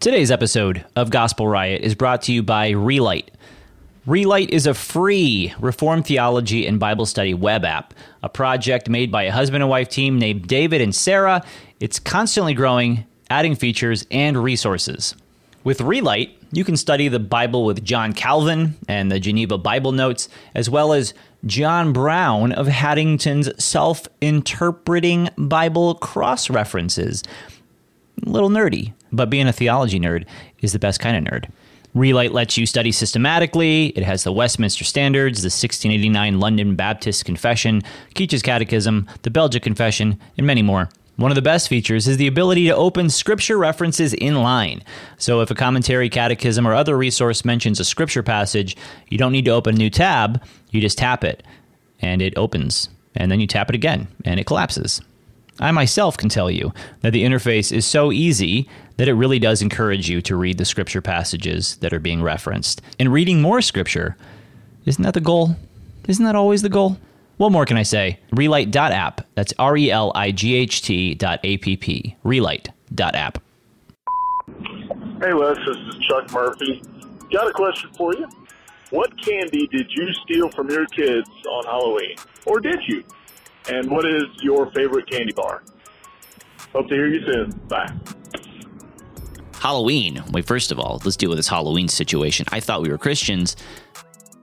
Today's episode of Gospel Riot is brought to you by Relight. Relight is a free Reformed theology and Bible study web app, a project made by a husband and wife team named David and Sarah. It's constantly growing, adding features and resources. With Relight, you can study the Bible with John Calvin and the Geneva Bible Notes, as well as John Brown of Haddington's self interpreting Bible cross references. A little nerdy, but being a theology nerd is the best kind of nerd. Relight lets you study systematically. It has the Westminster Standards, the 1689 London Baptist Confession, Keach's Catechism, the Belgic Confession, and many more. One of the best features is the ability to open scripture references in line. So if a commentary, catechism, or other resource mentions a scripture passage, you don't need to open a new tab, you just tap it and it opens. And then you tap it again and it collapses. I myself can tell you that the interface is so easy that it really does encourage you to read the scripture passages that are being referenced. And reading more scripture, isn't that the goal? Isn't that always the goal? What more can I say? Relight.app. That's R E L I G H T dot A P P. Relight.app. Hey, Les, this is Chuck Murphy. Got a question for you. What candy did you steal from your kids on Halloween? Or did you? And what is your favorite candy bar? Hope to hear you soon. Bye. Halloween. Wait, first of all, let's deal with this Halloween situation. I thought we were Christians.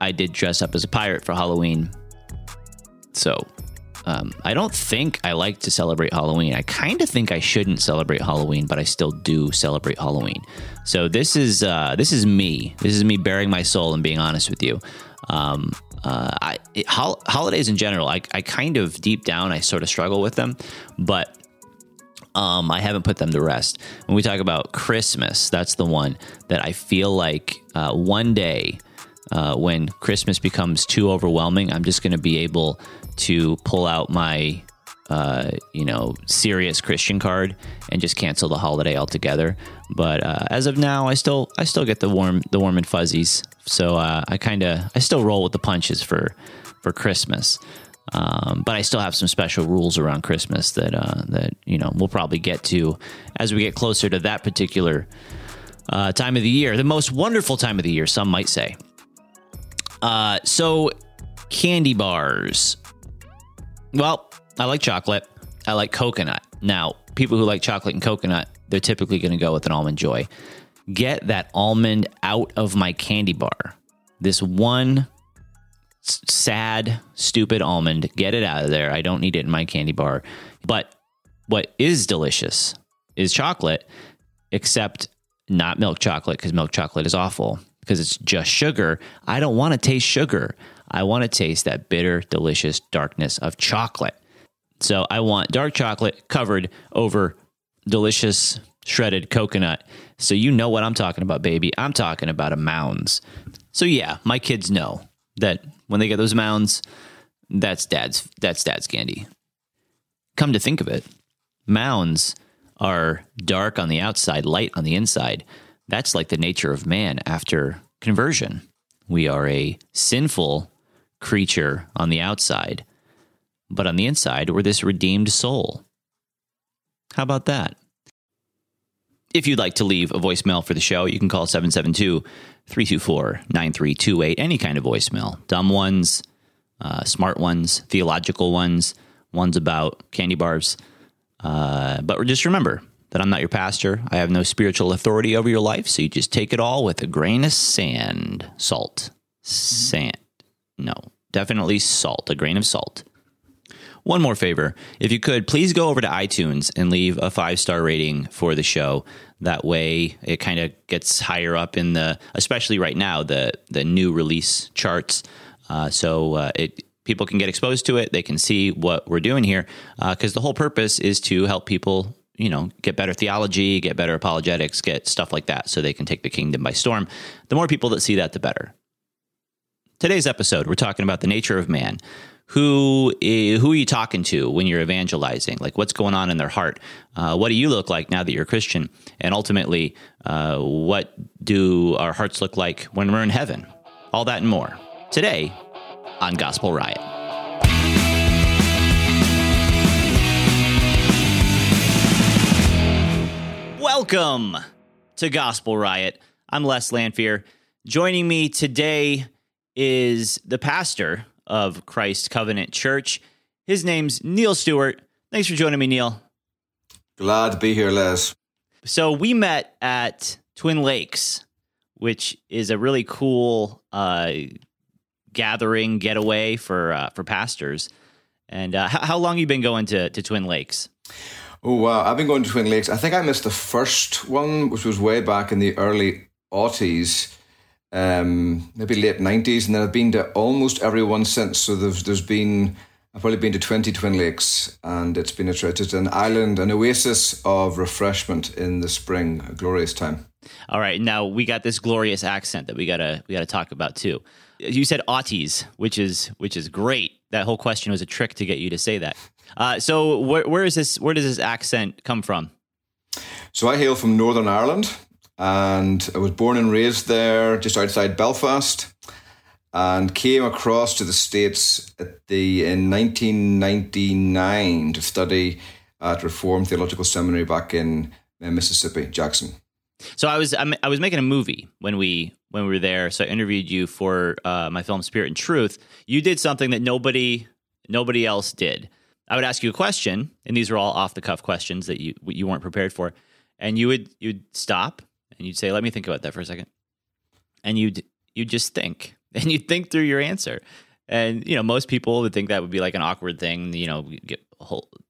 I did dress up as a pirate for Halloween. So um, I don't think I like to celebrate Halloween. I kind of think I shouldn't celebrate Halloween, but I still do celebrate Halloween. So this is uh, this is me. This is me bearing my soul and being honest with you. Um, uh, I, it, hol- holidays in general, I, I kind of deep down, I sort of struggle with them, but um, I haven't put them to rest. When we talk about Christmas, that's the one that I feel like uh, one day uh, when Christmas becomes too overwhelming, I'm just going to be able to pull out my uh, you know serious Christian card and just cancel the holiday altogether. But uh, as of now, I still I still get the warm the warm and fuzzies. So uh, I kind of I still roll with the punches for for Christmas. Um, but I still have some special rules around Christmas that uh, that you know we'll probably get to as we get closer to that particular uh, time of the year, the most wonderful time of the year, some might say. Uh, so candy bars. Well, I like chocolate. I like coconut. Now, people who like chocolate and coconut, they're typically going to go with an almond joy. Get that almond out of my candy bar. This one sad, stupid almond, get it out of there. I don't need it in my candy bar. But what is delicious is chocolate, except not milk chocolate because milk chocolate is awful because it's just sugar. I don't want to taste sugar. I want to taste that bitter, delicious darkness of chocolate. So I want dark chocolate covered over delicious shredded coconut. So you know what I'm talking about, baby. I'm talking about a mounds. So yeah, my kids know that when they get those mounds, that's dad's that's dad's candy. Come to think of it, mounds are dark on the outside, light on the inside. That's like the nature of man after conversion. We are a sinful creature on the outside, but on the inside, we're this redeemed soul. How about that? If you'd like to leave a voicemail for the show, you can call 772 324 9328. Any kind of voicemail. Dumb ones, uh, smart ones, theological ones, ones about candy bars. Uh, but just remember that I'm not your pastor. I have no spiritual authority over your life. So you just take it all with a grain of sand, salt, sand. No, definitely salt, a grain of salt. One more favor. If you could, please go over to iTunes and leave a five star rating for the show. That way it kind of gets higher up in the, especially right now, the, the new release charts. Uh, so uh, it, people can get exposed to it. They can see what we're doing here because uh, the whole purpose is to help people you know, get better theology, get better apologetics, get stuff like that so they can take the kingdom by storm. The more people that see that, the better. Today's episode, we're talking about the nature of man. Who who are you talking to when you're evangelizing? Like, what's going on in their heart? Uh, what do you look like now that you're a Christian? And ultimately, uh, what do our hearts look like when we're in heaven? All that and more today on Gospel Riot. Welcome to Gospel Riot. I'm Les Lanphere. Joining me today is the pastor of Christ Covenant Church. His name's Neil Stewart. Thanks for joining me, Neil. Glad to be here, Les. So we met at Twin Lakes, which is a really cool uh, gathering getaway for uh, for pastors. And uh, how, how long you been going to, to Twin Lakes? Oh wow, I've been going to Twin Lakes. I think I missed the first one, which was way back in the early aughties, um, maybe late nineties, and then I've been to almost everyone since. So there's there's been I've probably been to twenty Twin Lakes, and it's been a it's an island, an oasis of refreshment in the spring, a glorious time. All right, now we got this glorious accent that we gotta we gotta talk about too. You said aughties, which is which is great. That whole question was a trick to get you to say that. Uh, so where, where is this? Where does this accent come from? So I hail from Northern Ireland, and I was born and raised there, just outside Belfast, and came across to the states at the in 1999 to study at Reformed Theological Seminary back in Mississippi, Jackson. So I was I was making a movie when we when we were there. So I interviewed you for uh, my film Spirit and Truth. You did something that nobody nobody else did. I would ask you a question, and these are all off the cuff questions that you you weren't prepared for, and you would you'd stop and you'd say, "Let me think about that for a second. and you'd you just think, and you'd think through your answer. And you know, most people would think that would be like an awkward thing, you know, get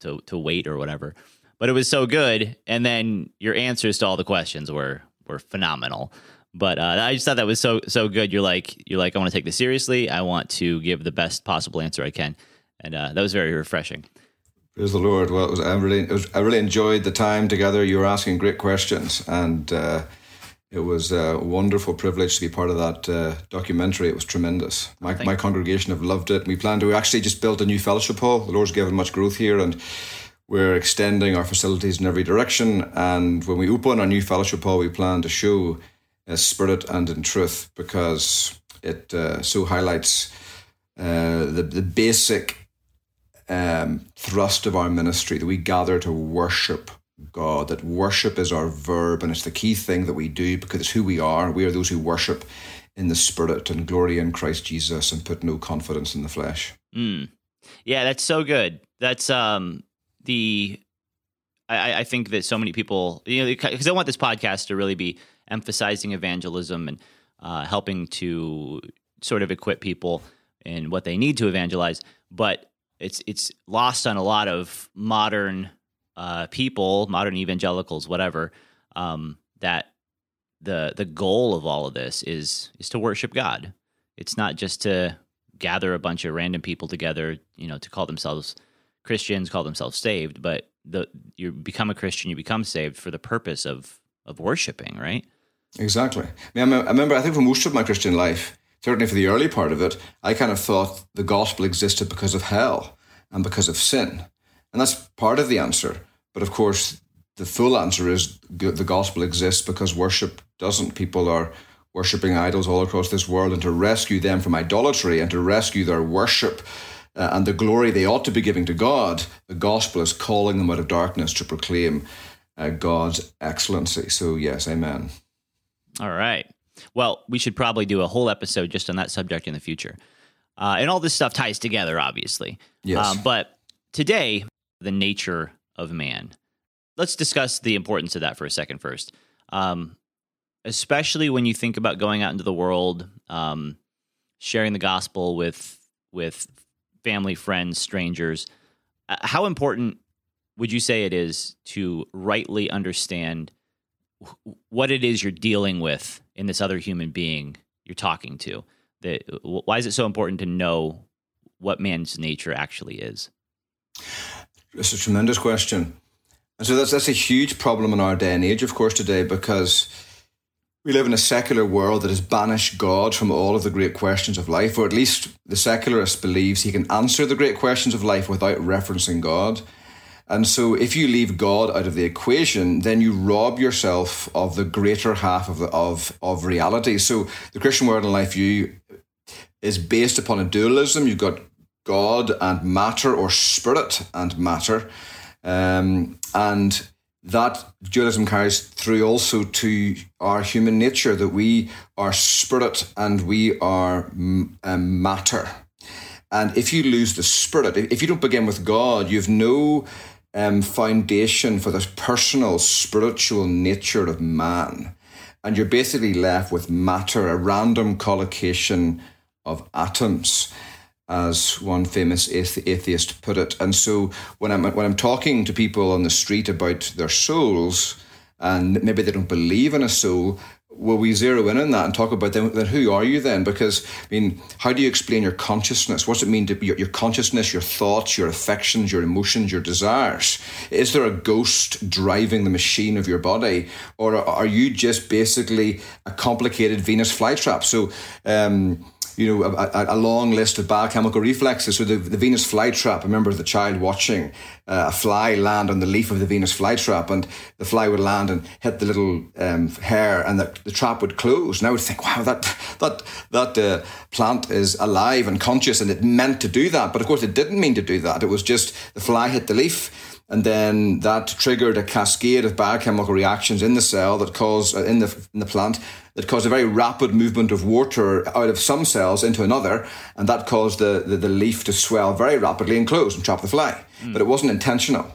to to wait or whatever. But it was so good, and then your answers to all the questions were were phenomenal. But uh, I just thought that was so so good. You're like you're like I want to take this seriously. I want to give the best possible answer I can and uh, that was very refreshing. Praise the Lord. Well, it was, I really, was, I really enjoyed the time together. You were asking great questions, and uh, it was a wonderful privilege to be part of that uh, documentary. It was tremendous. My, my congregation have loved it. We plan to we actually just build a new fellowship hall. The Lord's given much growth here, and we're extending our facilities in every direction. And when we open our new fellowship hall, we plan to show uh, spirit and in truth because it uh, so highlights uh, the the basic um, thrust of our ministry that we gather to worship God, that worship is our verb and it's the key thing that we do because it's who we are. We are those who worship in the spirit and glory in Christ Jesus and put no confidence in the flesh. Mm. Yeah, that's so good. That's um the I, I think that so many people you know because I want this podcast to really be emphasizing evangelism and uh, helping to sort of equip people in what they need to evangelize, but it's it's lost on a lot of modern uh, people, modern evangelicals, whatever. Um, that the the goal of all of this is is to worship God. It's not just to gather a bunch of random people together, you know, to call themselves Christians, call themselves saved, but the you become a Christian, you become saved for the purpose of of worshiping, right? Exactly. I, mean, I remember, I think for most of my Christian life, certainly for the early part of it, I kind of thought the gospel existed because of hell and because of sin. And that's part of the answer. But of course, the full answer is the gospel exists because worship doesn't. People are worshipping idols all across this world, and to rescue them from idolatry and to rescue their worship uh, and the glory they ought to be giving to God, the gospel is calling them out of darkness to proclaim uh, God's excellency. So, yes, amen. All right. Well, we should probably do a whole episode just on that subject in the future. Uh, and all this stuff ties together, obviously. Yes. Um, but today, the nature of man. Let's discuss the importance of that for a second first. Um, especially when you think about going out into the world, um, sharing the gospel with with family, friends, strangers. Uh, how important would you say it is to rightly understand what it is you're dealing with in this other human being you're talking to. That why is it so important to know what man's nature actually is? It's a tremendous question. And so that's that's a huge problem in our day and age, of course, today, because we live in a secular world that has banished God from all of the great questions of life, or at least the secularist believes he can answer the great questions of life without referencing God. And so, if you leave God out of the equation, then you rob yourself of the greater half of the, of of reality. So, the Christian world and life view is based upon a dualism. You've got God and matter, or spirit and matter, um, and that dualism carries through also to our human nature that we are spirit and we are um, matter. And if you lose the spirit, if you don't begin with God, you have no um, foundation for this personal spiritual nature of man. And you're basically left with matter, a random collocation of atoms as one famous atheist put it. And so when I'm when I'm talking to people on the street about their souls, and maybe they don't believe in a soul, will we zero in on that and talk about them, then who are you then? Because I mean, how do you explain your consciousness? What's it mean to be your, your consciousness, your thoughts, your affections, your emotions, your desires? Is there a ghost driving the machine of your body, or are you just basically a complicated Venus flytrap? So. Um, you know, a, a, long list of biochemical reflexes. So the, the Venus flytrap, I remember the child watching uh, a fly land on the leaf of the Venus flytrap and the fly would land and hit the little um, hair and the, the trap would close. And I would think, wow, that, that, that uh, plant is alive and conscious and it meant to do that. But of course it didn't mean to do that. It was just the fly hit the leaf and then that triggered a cascade of biochemical reactions in the cell that caused uh, in the in the plant that caused a very rapid movement of water out of some cells into another, and that caused the, the, the leaf to swell very rapidly and close and trap the fly. Mm. But it wasn't intentional.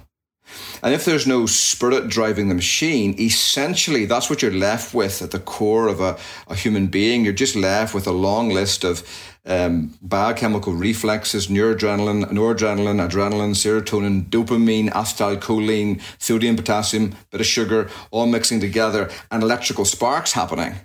And if there's no spirit driving the machine, essentially that's what you're left with at the core of a, a human being. You're just left with a long list of um, biochemical reflexes, noradrenaline, noradrenaline, adrenaline, serotonin, dopamine, acetylcholine, sodium, potassium, bit of sugar, all mixing together, and electrical sparks happening.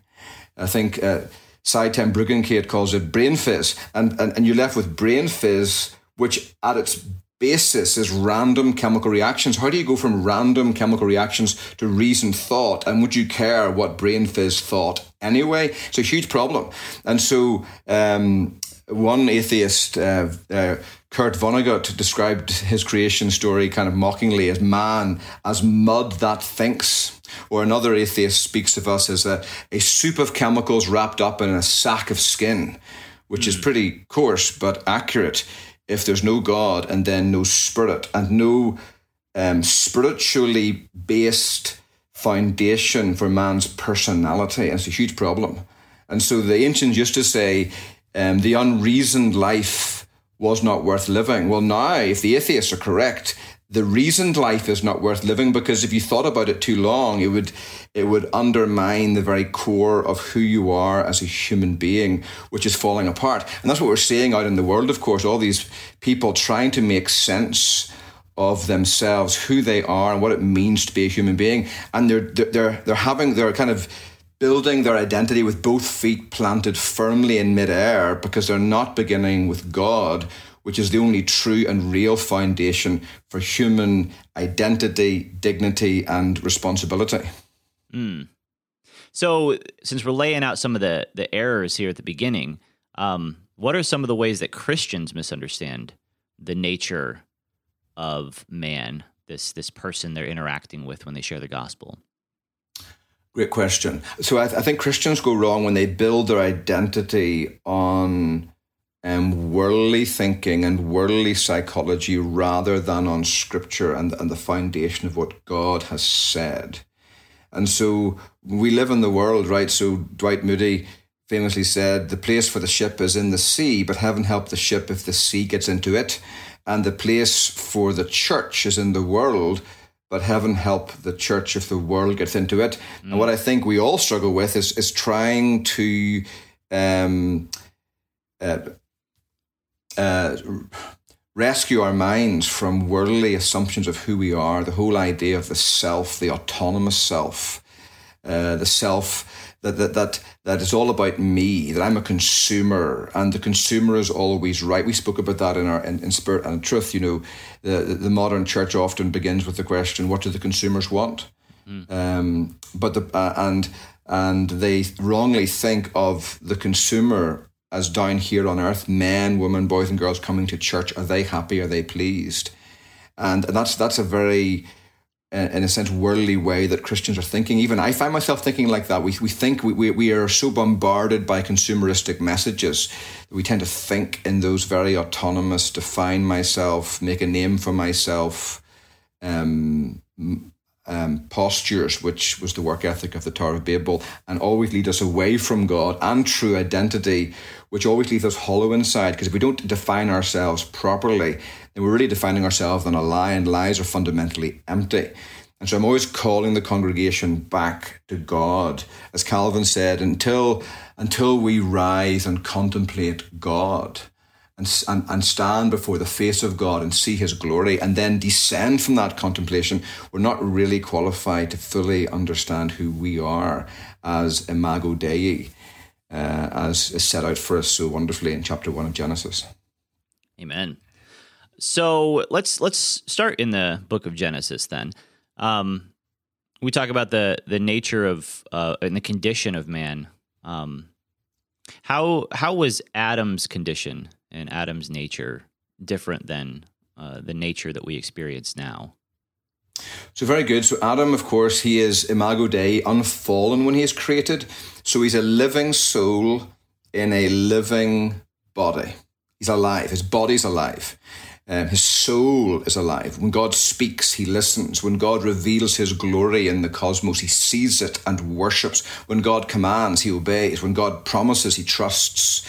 I think uh, Sye Ten Bruggencate calls it brain fizz. And, and, and you're left with brain fizz, which at its basis is random chemical reactions. How do you go from random chemical reactions to reasoned thought? And would you care what brain fizz thought anyway? It's a huge problem. And so, um, one atheist, uh, uh, Kurt Vonnegut, described his creation story kind of mockingly as man as mud that thinks. Or another atheist speaks of us as a, a soup of chemicals wrapped up in a sack of skin, which is hmm. pretty coarse but accurate if there's no God and then no spirit and no um, spiritually based foundation for man's personality, it's a huge problem. And so the ancients used to say um, the unreasoned life was not worth living. Well, now, if the atheists are correct, the reasoned life is not worth living because if you thought about it too long, it would it would undermine the very core of who you are as a human being, which is falling apart. And that's what we're seeing out in the world, of course, all these people trying to make sense of themselves, who they are, and what it means to be a human being. And they're they're they're having they're kind of building their identity with both feet planted firmly in midair because they're not beginning with God which is the only true and real foundation for human identity, dignity, and responsibility. Mm. So, since we're laying out some of the, the errors here at the beginning, um, what are some of the ways that Christians misunderstand the nature of man, this this person they're interacting with when they share the gospel? Great question. So I, th- I think Christians go wrong when they build their identity on um, worldly thinking and worldly psychology rather than on scripture and, and the foundation of what God has said. And so we live in the world, right? So Dwight Moody famously said, The place for the ship is in the sea, but heaven help the ship if the sea gets into it. And the place for the church is in the world, but heaven help the church if the world gets into it. Mm. And what I think we all struggle with is, is trying to. Um, uh, uh, rescue our minds from worldly assumptions of who we are, the whole idea of the self, the autonomous self, uh, the self that, that that that is all about me, that I'm a consumer, and the consumer is always right. We spoke about that in our in, in spirit and truth. You know, the the modern church often begins with the question, "What do the consumers want?" Mm. Um, but the uh, and and they wrongly think of the consumer as down here on earth, men, women, boys, and girls coming to church, are they happy? Are they pleased? And, and that's that's a very, in a sense, worldly way that Christians are thinking. Even I find myself thinking like that. We, we think we, we, we are so bombarded by consumeristic messages that we tend to think in those very autonomous, define myself, make a name for myself, um, um, postures, which was the work ethic of the Tower of Babel, and always lead us away from God and true identity, which always leaves us hollow inside. Because if we don't define ourselves properly, then we're really defining ourselves on a lie, and lies are fundamentally empty. And so I'm always calling the congregation back to God. As Calvin said, until, until we rise and contemplate God and, and, and stand before the face of God and see his glory and then descend from that contemplation, we're not really qualified to fully understand who we are as Imago Dei, uh, as is set out for us so wonderfully in chapter one of Genesis. Amen. So let's let's start in the book of Genesis then. Um, we talk about the the nature of uh, and the condition of man. Um, how how was Adam's condition and Adam's nature different than uh, the nature that we experience now? So very good. So Adam, of course, he is imago Dei, unfallen when he is created. So he's a living soul in a living body. He's alive. His body's alive. Um, his soul is alive. When God speaks, he listens. When God reveals his glory in the cosmos, he sees it and worships. When God commands, he obeys. When God promises, he trusts.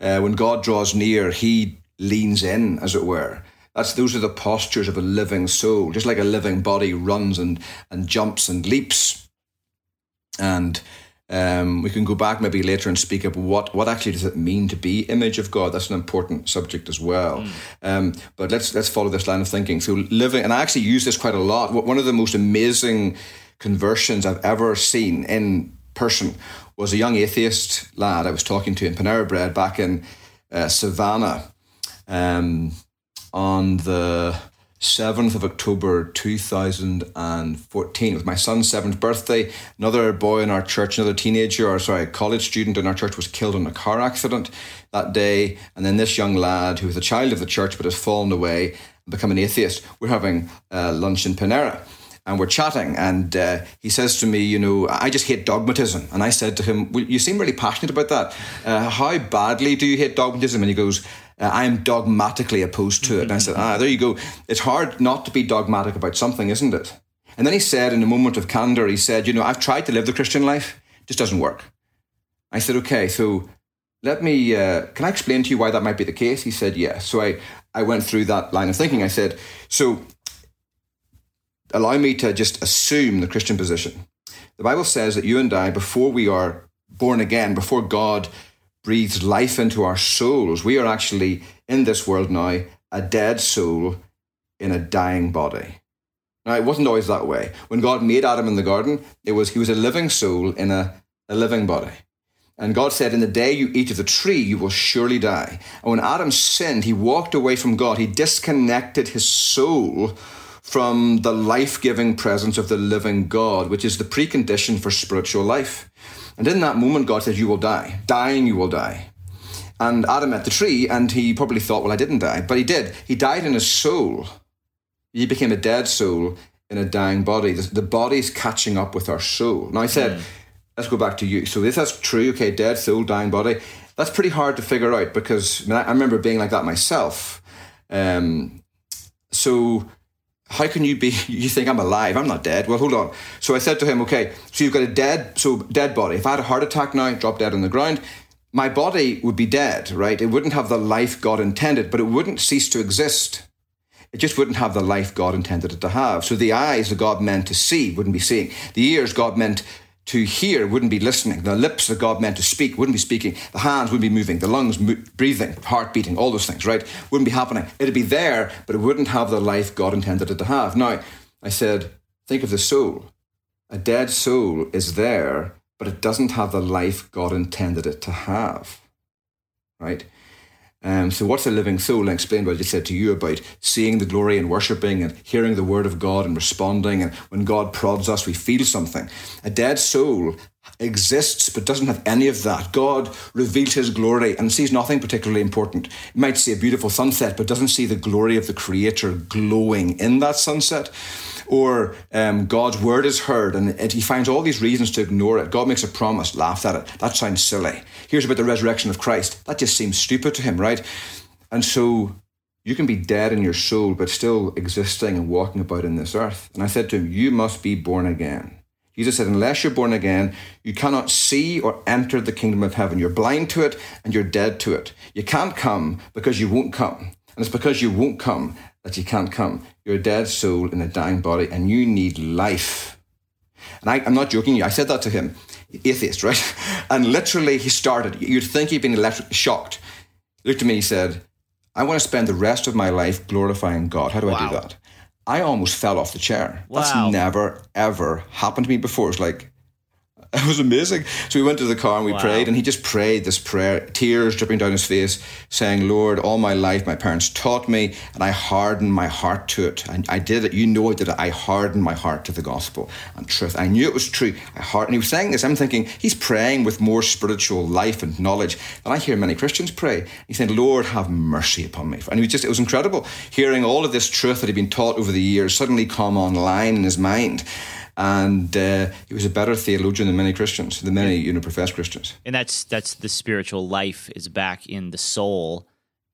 Uh, when God draws near, he leans in, as it were. That's those are the postures of a living soul. Just like a living body runs and and jumps and leaps. And um, we can go back maybe later and speak about what, what actually does it mean to be image of God. That's an important subject as well. Mm. Um, but let's let's follow this line of thinking. So living, and I actually use this quite a lot. One of the most amazing conversions I've ever seen in person was a young atheist lad I was talking to in Panera Bread back in uh, Savannah um, on the 7th of October 2014. It was my son's seventh birthday. Another boy in our church, another teenager, or sorry, college student in our church was killed in a car accident that day. And then this young lad, who was a child of the church but has fallen away and become an atheist, we're having uh, lunch in Panera. And we're chatting, and uh, he says to me, You know, I just hate dogmatism. And I said to him, well, You seem really passionate about that. Uh, how badly do you hate dogmatism? And he goes, uh, I am dogmatically opposed to it. And I said, ah, there you go. It's hard not to be dogmatic about something, isn't it? And then he said, in a moment of candor, he said, you know, I've tried to live the Christian life, it just doesn't work. I said, okay, so let me, uh, can I explain to you why that might be the case? He said, yes. So I, I went through that line of thinking. I said, so allow me to just assume the Christian position. The Bible says that you and I, before we are born again, before God breathes life into our souls. We are actually in this world now a dead soul in a dying body. Now, it wasn't always that way. When God made Adam in the garden, it was he was a living soul in a, a living body. And God said, In the day you eat of the tree, you will surely die. And when Adam sinned, he walked away from God. He disconnected his soul from the life giving presence of the living God, which is the precondition for spiritual life. And in that moment, God says, You will die. Dying, you will die. And Adam met the tree, and he probably thought, Well, I didn't die. But he did. He died in his soul. He became a dead soul in a dying body. The, the body's catching up with our soul. Now, I said, mm. Let's go back to you. So, if that's true, okay, dead soul, dying body, that's pretty hard to figure out because I, mean, I remember being like that myself. Um, so, how can you be you think i'm alive? I'm not dead. Well hold on. So i said to him okay so you've got a dead so dead body. If i had a heart attack now drop dead on the ground my body would be dead right? It wouldn't have the life god intended but it wouldn't cease to exist. It just wouldn't have the life god intended it to have. So the eyes that god meant to see wouldn't be seeing. The ears god meant to hear wouldn't be listening. The lips that God meant to speak wouldn't be speaking. The hands wouldn't be moving. The lungs mo- breathing, heart beating, all those things, right? Wouldn't be happening. It'd be there, but it wouldn't have the life God intended it to have. Now, I said, think of the soul. A dead soul is there, but it doesn't have the life God intended it to have, right? Um, so, what's a living soul? I explained what I just said to you about seeing the glory and worshipping and hearing the word of God and responding. And when God prods us, we feel something. A dead soul exists but doesn't have any of that. God reveals his glory and sees nothing particularly important. He might see a beautiful sunset, but doesn't see the glory of the Creator glowing in that sunset or um, God's word is heard and it, he finds all these reasons to ignore it. God makes a promise, laughed at it. That sounds silly. Here's about the resurrection of Christ. That just seems stupid to him, right? And so You can be dead in your soul, but still existing and walking about in this earth. And I said to him, You must be born again. Jesus said, Unless you're born again, you cannot see or enter the kingdom of heaven. You're blind to it and you're dead to it. You can't come because you won't come. And it's because you won't come that you can't come. You're a dead soul in a dying body and you need life. And I, am not joking you. I said that to him, atheist, right? And literally he started. You'd think he'd been electric, shocked. He looked at me, he said, I want to spend the rest of my life glorifying God. How do wow. I do that? I almost fell off the chair. Wow. That's never, ever happened to me before. It's like, it was amazing. So we went to the car and we wow. prayed, and he just prayed this prayer, tears dripping down his face, saying, Lord, all my life my parents taught me, and I hardened my heart to it. And I did it. You know I did it, that I hardened my heart to the gospel and truth. I knew it was true. I hardened. And he was saying this. I'm thinking, he's praying with more spiritual life and knowledge than I hear many Christians pray. He's saying, Lord, have mercy upon me. And he was just, it was incredible hearing all of this truth that he'd been taught over the years suddenly come online in his mind and uh, he was a better theologian than many Christians, than many you know professed Christians. And that's that's the spiritual life is back in the soul,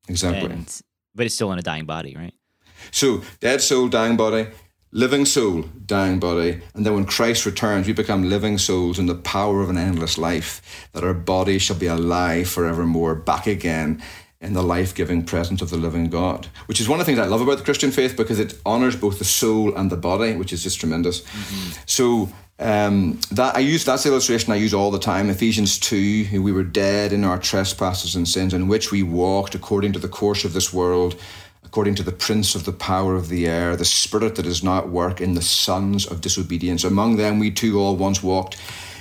exactly. And, but it's still in a dying body, right? So dead soul, dying body, living soul, dying body, and then when Christ returns, we become living souls in the power of an endless life. That our body shall be alive forevermore, back again in the life giving presence of the living God, which is one of the things I love about the Christian faith because it honors both the soul and the body, which is just tremendous. Mm-hmm. So, um, that I use that's the illustration I use all the time. Ephesians two, we were dead in our trespasses and sins, in which we walked according to the course of this world, according to the prince of the power of the air, the spirit that does not work in the sons of disobedience. Among them, we too all once walked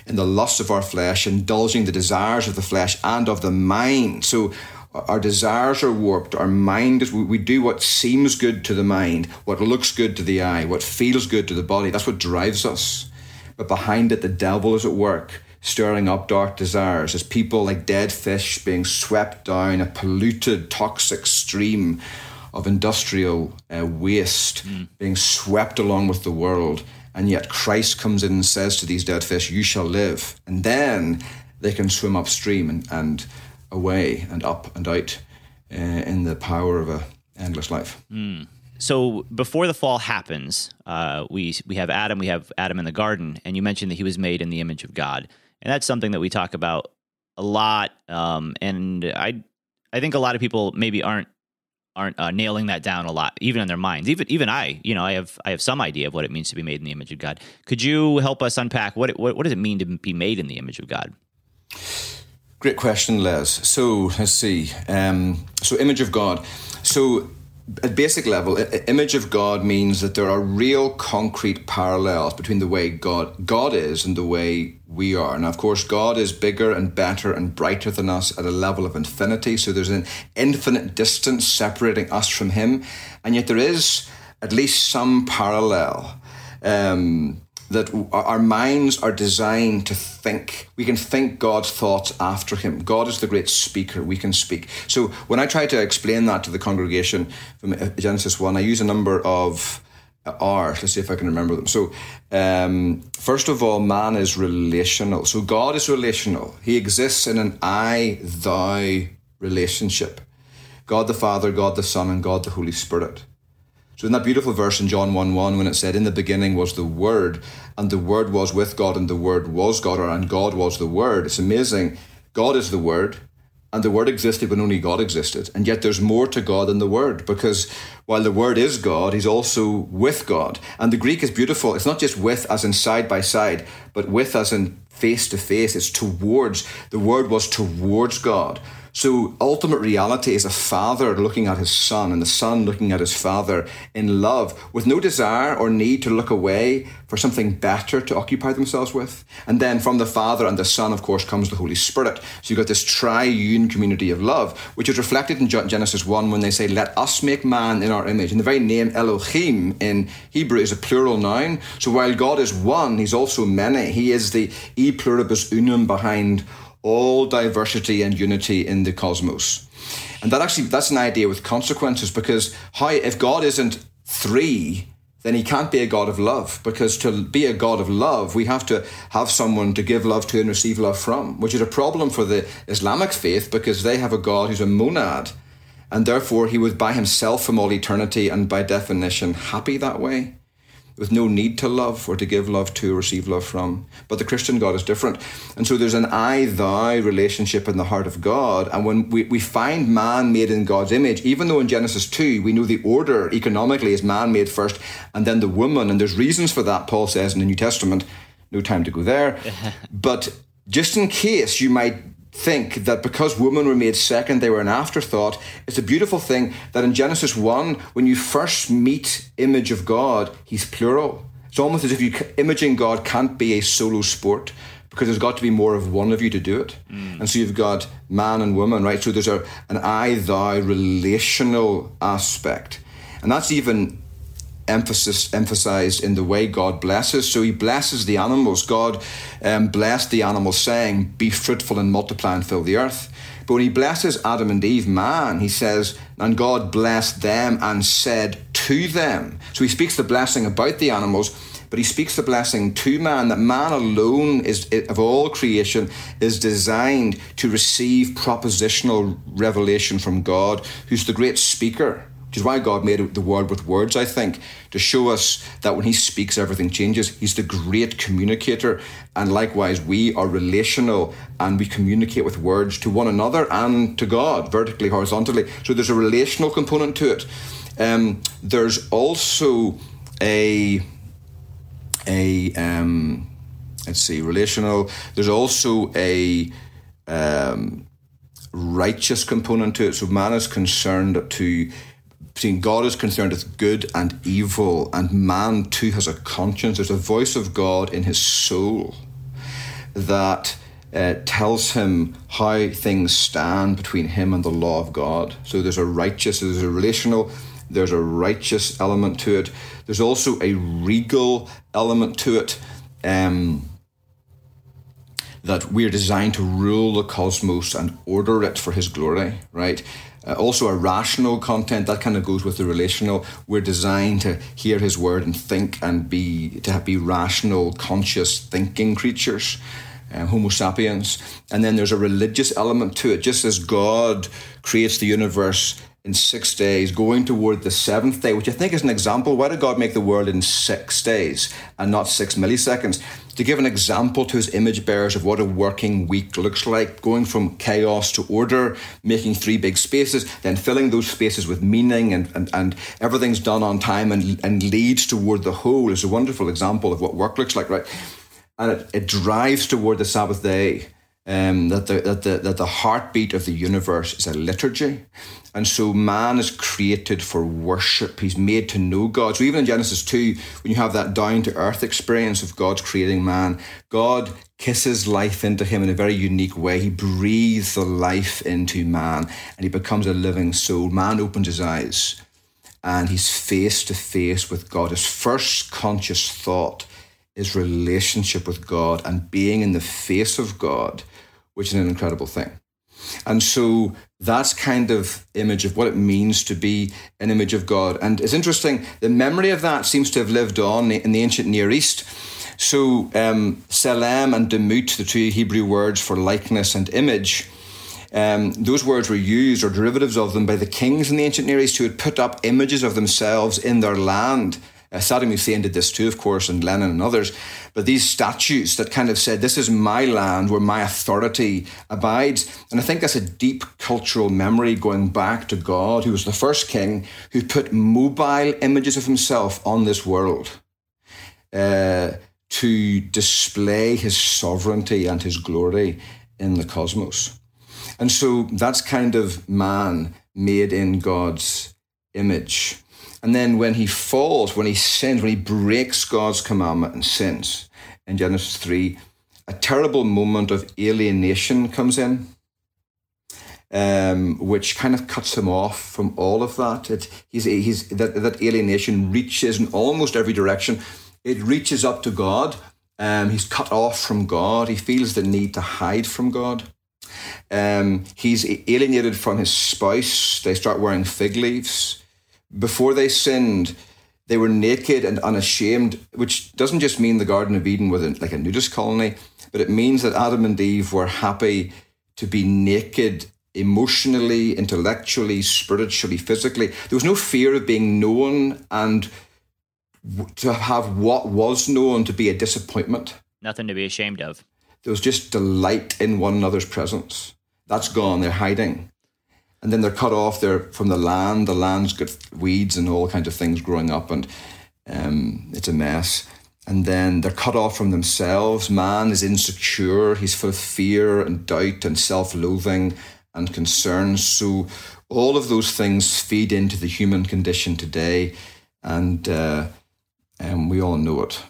in the lust of our flesh, indulging the desires of the flesh and of the mind. So our desires are warped. Our mind is, we do what seems good to the mind, what looks good to the eye, what feels good to the body. That's what drives us. But behind it, the devil is at work, stirring up dark desires as people like dead fish being swept down a polluted, toxic stream of industrial uh, waste, mm. being swept along with the world. And yet Christ comes in and says to these dead fish, You shall live. And then they can swim upstream and, and away and up and out uh, in the power of a endless life. Mm. So before the fall happens, uh, we we have Adam. We have Adam in the garden, and you mentioned that he was made in the image of God, and that's something that we talk about a lot. Um, and I I think a lot of people maybe aren't aren't uh, nailing that down a lot, even in their minds. Even even I, you know, I have I have some idea of what it means to be made in the image of God. Could you help us unpack what what, what does it mean to be made in the image of God? Great question, Les. So let's see. Um, so, image of God. So, at basic level, image of God means that there are real concrete parallels between the way God God is and the way we are. Now, of course, God is bigger and better and brighter than us at a level of infinity. So there's an infinite distance separating us from Him, and yet there is at least some parallel. Um, that our minds are designed to think. We can think God's thoughts after Him. God is the great speaker. We can speak. So when I try to explain that to the congregation from uh, Genesis 1, I use a number of uh, R's. Let's see if I can remember them. So, um, first of all, man is relational. So God is relational. He exists in an I thou relationship. God the Father, God the Son, and God the Holy Spirit. So in that beautiful verse in John 1 1, when it said, In the beginning was the Word, and the Word was with God, and the Word was God, or and God was the Word. It's amazing. God is the Word, and the Word existed when only God existed. And yet there's more to God than the Word, because while the Word is God, He's also with God. And the Greek is beautiful. It's not just with as in side by side, but with as in face to face. It's towards. The Word was towards God. So, ultimate reality is a father looking at his son and the son looking at his father in love with no desire or need to look away for something better to occupy themselves with. And then from the father and the son, of course, comes the Holy Spirit. So, you've got this triune community of love, which is reflected in Genesis 1 when they say, Let us make man in our image. And the very name Elohim in Hebrew is a plural noun. So, while God is one, he's also many. He is the e pluribus unum behind all diversity and unity in the cosmos. And that actually that's an idea with consequences because how if God isn't three, then he can't be a God of love because to be a God of love, we have to have someone to give love to and receive love from, which is a problem for the Islamic faith because they have a God who's a monad And therefore, he was by himself from all eternity and by definition happy that way with no need to love or to give love to or receive love from. But the Christian God is different. And so there's an I thou relationship in the heart of God. And when we, we find man made in God's image, even though in Genesis 2 we know the order economically is man made first and then the woman, and there's reasons for that, Paul says in the New Testament. No time to go there. but just in case you might think that because women were made second, they were an afterthought. It's a beautiful thing that in Genesis 1, when you first meet image of God, he's plural. It's almost as if you imaging God can't be a solo sport because there's got to be more of one of you to do it. Mm. And so you've got man and woman, right? So there's a, an I thou relational aspect. And that's even emphasis emphasized in the way God blesses. So he blesses the animals. God um, blessed the animals, saying, Be fruitful and multiply and fill the earth. But when he blesses Adam and Eve, man, he says, And God blessed them and said to them. So he speaks the blessing about the animals. But he speaks the blessing to man that man alone is of all creation is designed to receive propositional revelation from God, who's the great speaker which is why God made the world with words, I think, to show us that when He speaks, everything changes. He's the great communicator. And likewise, we are relational and we communicate with words to one another and to God, vertically, horizontally. So there's a relational component to it. Um, there's also a, a um, let's see, relational. There's also a, um, righteous component to it. So man is concerned to seeing God is concerned with good and evil, and man too has a conscience. There's a voice of God in his soul that uh, tells him how things stand between him and the law of God. So there's a righteous, there's a relational, there's a righteous element to it. There's also a regal element to it. Um, that we're designed to rule the cosmos and order it for his glory, right? Uh, also, a rational content that kind of goes with the relational. We're designed to hear His word and think and be to be rational, conscious, thinking creatures. Um, Homo sapiens, and then there's a religious element to it. Just as God creates the universe in six days, going toward the seventh day, which I think is an example. Why did God make the world in six days and not six milliseconds? To give an example to his image bearers of what a working week looks like, going from chaos to order, making three big spaces, then filling those spaces with meaning, and, and, and everything's done on time and, and leads toward the whole is a wonderful example of what work looks like, right? And it, it drives toward the Sabbath day um, that, the, that, the, that the heartbeat of the universe is a liturgy. And so man is created for worship. He's made to know God. So even in Genesis 2, when you have that down to earth experience of God's creating man, God kisses life into him in a very unique way. He breathes the life into man and he becomes a living soul. Man opens his eyes and he's face to face with God. His first conscious thought is relationship with God and being in the face of God which is an incredible thing. And so that's kind of image of what it means to be an image of God. And it's interesting, the memory of that seems to have lived on in the ancient Near East. So um, Selem and Demut, the two Hebrew words for likeness and image, um, those words were used or derivatives of them by the kings in the ancient Near East who had put up images of themselves in their land uh, Saddam Hussein did this too, of course, and Lenin and others. But these statues that kind of said, This is my land where my authority abides. And I think that's a deep cultural memory going back to God, who was the first king who put mobile images of himself on this world uh, to display his sovereignty and his glory in the cosmos. And so that's kind of man made in God's image. And then when he falls, when he sins, when he breaks God's commandment and sins, in Genesis 3, a terrible moment of alienation comes in, um, which kind of cuts him off from all of that. It, he's, he's, that, that alienation reaches in almost every direction. It reaches up to God. Um, he's cut off from God. He feels the need to hide from God. Um, he's alienated from his spouse. They start wearing fig leaves before they sinned, they were naked and unashamed, which doesn't just mean the Garden of Eden was like a nudist colony, but it means that Adam and Eve were happy to be naked emotionally, intellectually, spiritually, physically. There was no fear of being known and to have what was known to be a disappointment. Nothing to be ashamed of. There was just delight in one another's presence. That's gone. They're hiding. And then they're cut off They're from the land. The land's got weeds and all kinds of things growing up, and um, it's a mess. And then they're cut off from themselves. Man is insecure. He's full of fear and doubt and self loathing and concern. So, all of those things feed into the human condition today. And, uh, and we all know it.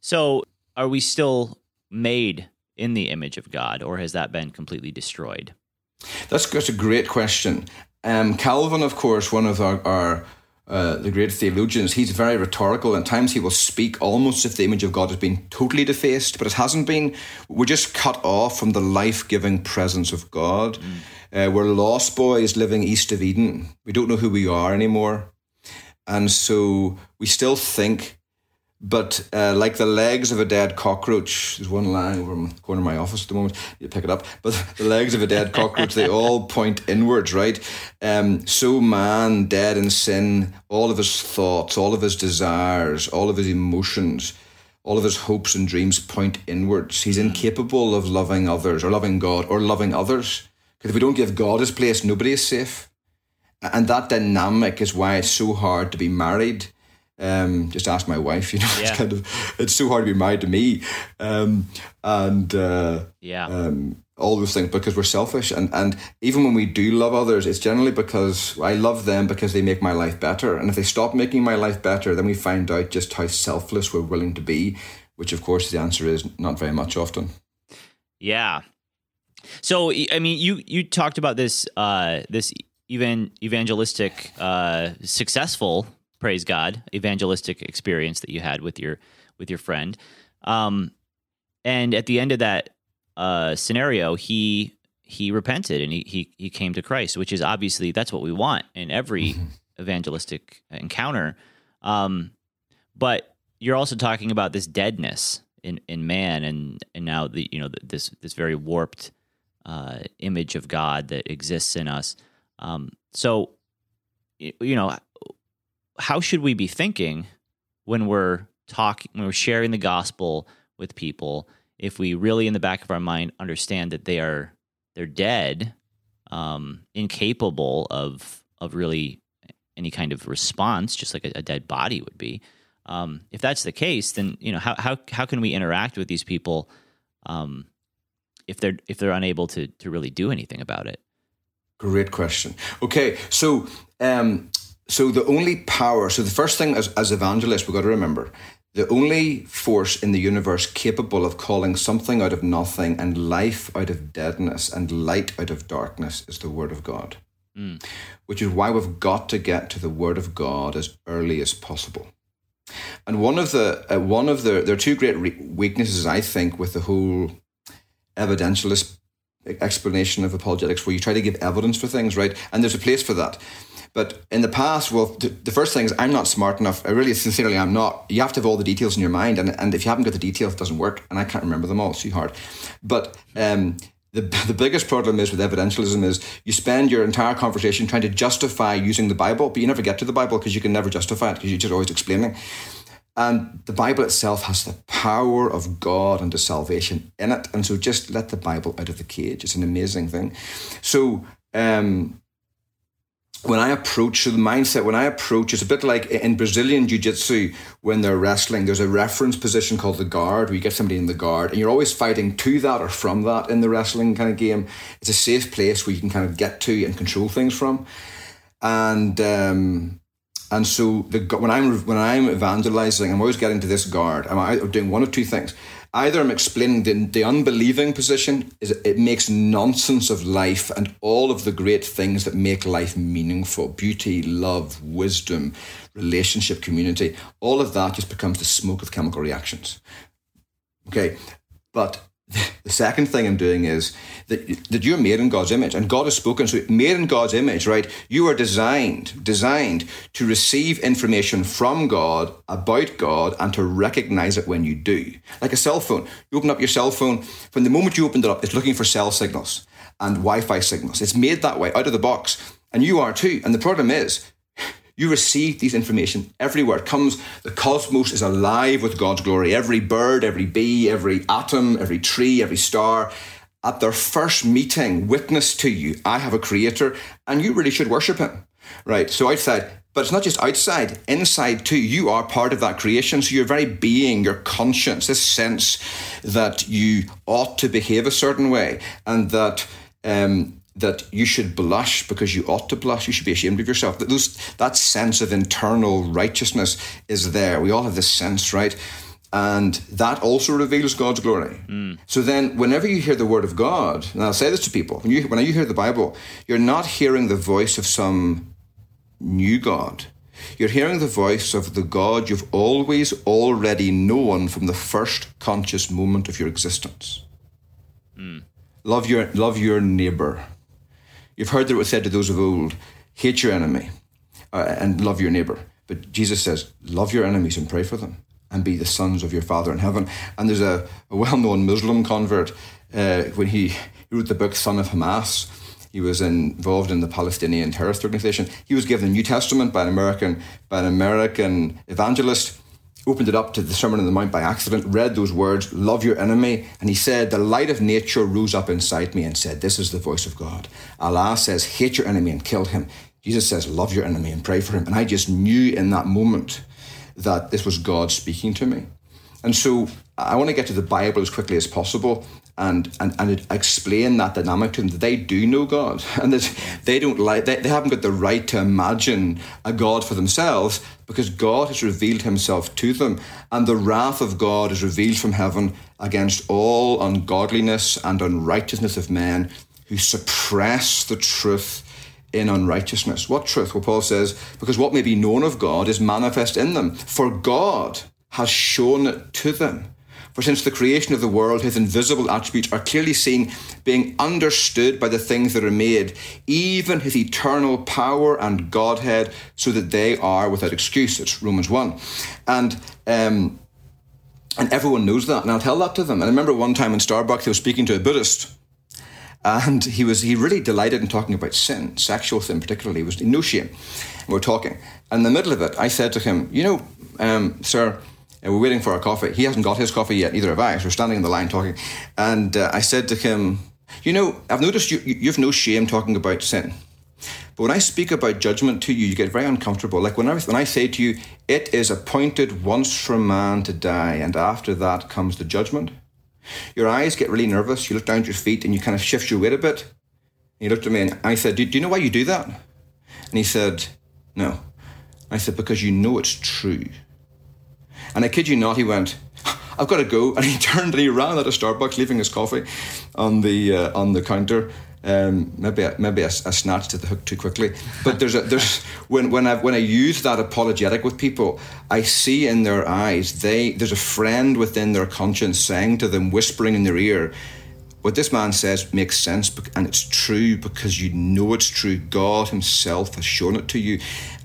So, are we still made in the image of God, or has that been completely destroyed? That's, that's a great question. Um, Calvin, of course, one of our, our uh, the great theologians, he's very rhetorical. At times he will speak almost as if the image of God has been totally defaced, but it hasn't been. We're just cut off from the life giving presence of God. Mm. Uh, we're lost boys living east of Eden. We don't know who we are anymore. And so we still think but uh, like the legs of a dead cockroach, there's one lying over in the corner of my office at the moment. You pick it up, but the legs of a dead cockroach they all point inwards, right? Um, so man, dead in sin, all of his thoughts, all of his desires, all of his emotions, all of his hopes and dreams point inwards. He's incapable of loving others or loving God or loving others. Because if we don't give God his place, nobody is safe. And that dynamic is why it's so hard to be married um, just ask my wife. You know, yeah. it's kind of it's so hard to be married to me, um, and uh, yeah, um, all those things because we're selfish. And and even when we do love others, it's generally because I love them because they make my life better. And if they stop making my life better, then we find out just how selfless we're willing to be. Which, of course, the answer is not very much often. Yeah. So I mean, you you talked about this uh, this even evangelistic uh, successful praise God, evangelistic experience that you had with your with your friend. Um, and at the end of that uh, scenario, he he repented and he, he he came to Christ, which is obviously that's what we want in every mm-hmm. evangelistic encounter. Um, but you're also talking about this deadness in, in man, and and now the you know this this very warped uh, image of God that exists in us. Um, so you know how should we be thinking when we're talking when we're sharing the gospel with people if we really in the back of our mind understand that they are they're dead um, incapable of of really any kind of response just like a, a dead body would be? Um, if that's the case then you know how, how how can we interact with these people um, if they're if they're unable to to really do anything about it? Great question. Okay so um, so the only power, so the first thing as, as evangelists, we've got to remember the only force in the universe capable of calling something out of nothing and life out of deadness and light out of darkness is the Word of God. Mm. Which is why we've got to get to the Word of God as early as possible. And one of the uh, one of the there are two great re- weaknesses I think with the whole evidentialist explanation of apologetics, where you try to give evidence for things, right? And there's a place for that. But in the past, well, the first thing is I'm not smart enough. I really, sincerely, I'm not. You have to have all the details in your mind, and, and if you haven't got the details, it doesn't work. And I can't remember them all. It's too hard. But um, the the biggest problem is with evidentialism is you spend your entire conversation trying to justify using the Bible, but you never get to the Bible because you can never justify it because you're just always explaining. And the Bible itself has the power of God and the salvation in it. And so just let the Bible out of the cage. It's an amazing thing. So um, when I approach so the mindset, when I approach, it's a bit like in Brazilian Jiu Jitsu when they're wrestling, there's a reference position called the guard where you get somebody in the guard and you're always fighting to that or from that in the wrestling kind of game. It's a safe place where you can kind of get to and control things from. And, um, and so the, when I'm when I'm evangelizing, I'm always getting to this guard. I'm doing one of two things either I'm explaining the, the unbelieving position is it makes nonsense of life and all of the great things that make life meaningful beauty, love, wisdom, relationship, community all of that just becomes the smoke of chemical reactions. Okay, but the second thing I'm doing is that, that you're made in God's image and God has spoken. So made in God's image, right? You are designed, designed to receive information from God about God and to recognize it when you do. Like a cell phone. You open up your cell phone, from the moment you opened it up, it's looking for cell signals and Wi-Fi signals. It's made that way out of the box. And you are too. And the problem is you receive these information everywhere. It comes, the cosmos is alive with God's glory. Every bird, every bee, every atom, every tree, every star, at their first meeting, witness to you, I have a creator, and you really should worship him. Right? So outside, but it's not just outside, inside too. You are part of that creation. So your very being, your conscience, this sense that you ought to behave a certain way and that um, that you should blush because you ought to blush. You should be ashamed of yourself. That those that sense of internal righteousness is there. We all have this sense, right? And that also reveals God's glory. Mm. So then, whenever you hear the word of God, and I'll say this to people, when you when you hear the Bible, you're not hearing the voice of some new God. You're hearing the voice of the God you've always already known from the first conscious moment of your existence. Mm. Love your love your neighbor You've heard that it was said to those of old, hate your enemy uh, and love your neighbor. But Jesus says, love your enemies and pray for them and be the sons of your Father in heaven. And there's a, a well known Muslim convert uh, when he, he wrote the book Son of Hamas. He was involved in the Palestinian terrorist organization. He was given the New Testament by an American by an American evangelist opened it up to the Sermon on the Mount by accident, read those words, love your enemy, and he said, The light of nature rose up inside me and said, This is the voice of God. Allah says, Hate your enemy and kill him. Jesus says, Love your enemy and pray for him. And I just knew in that moment that this was God speaking to me. And so I want to get to the Bible as quickly as possible and, and, and explain that dynamic to them that they do know God and that they don't like they, they haven't got the right to imagine a God for themselves because God has revealed himself to them and the wrath of God is revealed from heaven against all ungodliness and unrighteousness of men who suppress the truth in unrighteousness. What truth? Well, Paul says, because what may be known of God is manifest in them. For God has shown it to them. For since the creation of the world, his invisible attributes are clearly seen, being understood by the things that are made, even his eternal power and Godhead, so that they are without excuse. It's Romans 1. And um, and everyone knows that. And I'll tell that to them. And I remember one time in Starbucks, I was speaking to a Buddhist. And he was he really delighted in talking about sin, sexual sin particularly. He was no shame. We're talking. And in the middle of it, I said to him, You know, um, sir, and we're waiting for our coffee. He hasn't got his coffee yet, neither have I. So we're standing in the line talking. And uh, I said to him, You know, I've noticed you, you've no shame talking about sin. But when I speak about judgment to you, you get very uncomfortable. Like when I, when I say to you, it is appointed once for man to die, and after that comes the judgment. Your eyes get really nervous. You look down at your feet and you kind of shift your weight a bit. And he looked at me and I said, do, do you know why you do that? And he said, No. I said, Because you know it's true. And I kid you not, he went, I've got to go. And he turned and he ran out of Starbucks, leaving his coffee on the uh, on the counter. Um, maybe I, maybe I, I, snatched at the hook too quickly. But there's a, there's when when I when I use that apologetic with people, I see in their eyes they there's a friend within their conscience saying to them, whispering in their ear, what this man says makes sense and it's true because you know it's true. God Himself has shown it to you,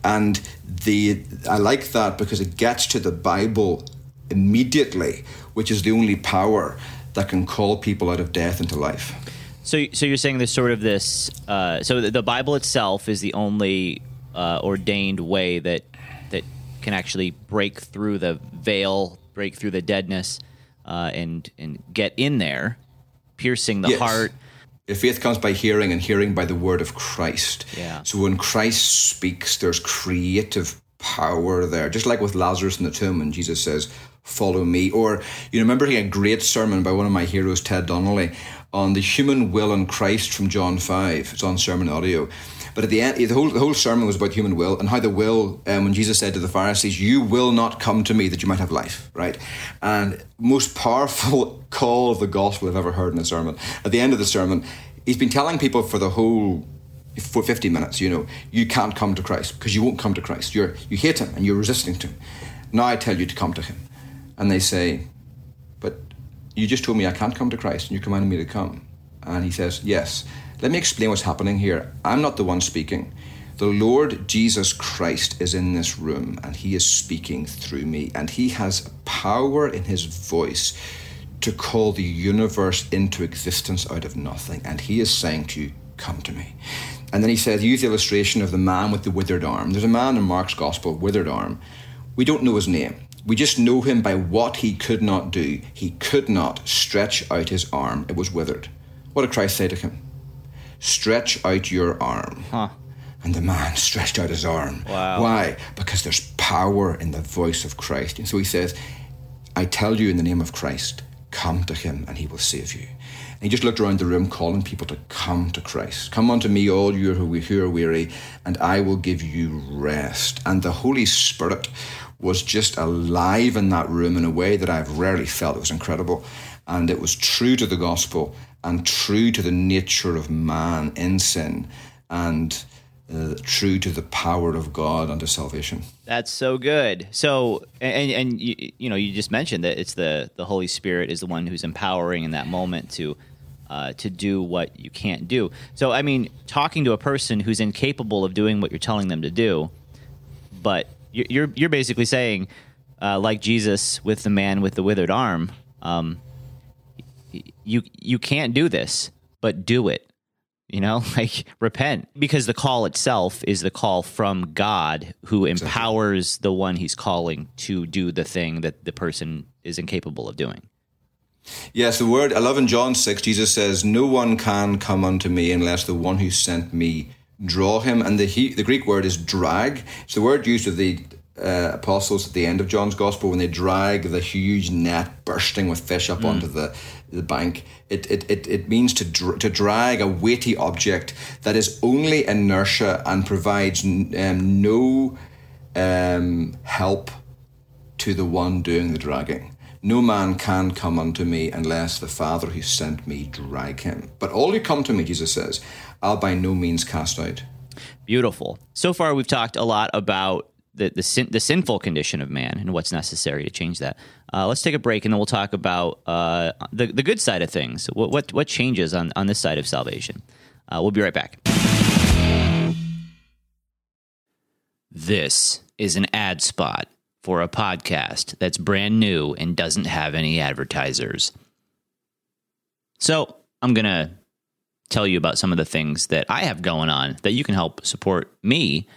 and the I like that because it gets to the Bible immediately, which is the only power that can call people out of death into life. So, so you're saying there's sort of this. Uh, so the Bible itself is the only uh, ordained way that that can actually break through the veil, break through the deadness, uh, and and get in there, piercing the yes. heart faith comes by hearing, and hearing by the word of Christ. Yeah. So when Christ speaks, there's creative power there. Just like with Lazarus in the tomb, and Jesus says, Follow me. Or you remember hearing a great sermon by one of my heroes, Ted Donnelly, on the human will in Christ from John 5. It's on sermon audio. But at the end, the whole, the whole sermon was about human will and how the will, um, when Jesus said to the Pharisees, You will not come to me that you might have life, right? And most powerful call of the gospel I've ever heard in a sermon. At the end of the sermon, he's been telling people for the whole for 50 minutes, you know, you can't come to Christ because you won't come to Christ. You're, you hate him and you're resisting to him. Now I tell you to come to him. And they say, But You just told me I can't come to Christ, and you commanded me to come. And he says, Yes. Let me explain what's happening here. I'm not the one speaking. The Lord Jesus Christ is in this room and he is speaking through me, and he has power in his voice to call the universe into existence out of nothing. And he is saying to you, Come to me. And then he says, Use the illustration of the man with the withered arm. There's a man in Mark's gospel, withered arm. We don't know his name. We just know him by what he could not do. He could not stretch out his arm, it was withered. What did Christ say to him? Stretch out your arm. Huh. And the man stretched out his arm. Wow. Why? Because there's power in the voice of Christ. And so he says, I tell you in the name of Christ, come to him and he will save you. And he just looked around the room, calling people to come to Christ. Come unto me, all you who are weary, and I will give you rest. And the Holy Spirit was just alive in that room in a way that I've rarely felt. It was incredible. And it was true to the gospel and true to the nature of man in sin. And uh, true to the power of God unto salvation. That's so good. So, and and you, you know, you just mentioned that it's the the Holy Spirit is the one who's empowering in that moment to uh, to do what you can't do. So, I mean, talking to a person who's incapable of doing what you're telling them to do, but you're you're basically saying, uh, like Jesus with the man with the withered arm, um, you you can't do this, but do it you know like repent. Because the call itself is the call from god who empowers the one he's calling to do the thing that the person is incapable of doing. Yes the word i love in john 6 jesus says no one can come unto me unless the one who sent me draw him. And the he, the greek word is drag. It's the word used of the uh, apostles at the end of John's gospel when they drag the huge net bursting with fish up mm. onto the, the bank. It, it, it, it means to, dr- to drag a weighty object that is only inertia and provides um, no um, help to the one doing the dragging. No man can come unto me unless the Father who sent me drag him. But all who come to me, Jesus says, I'll by no means cast out. Beautiful. So far, we've talked a lot about the the, sin, the sinful condition of man and what's necessary to change that. Uh, let's take a break and then we'll talk about uh, the the good side of things. What what, what changes on on this side of salvation? Uh, we'll be right back. This is an ad spot for a podcast that's brand new and doesn't have any advertisers. So I'm gonna tell you about some of the things that I have going on that you can help support me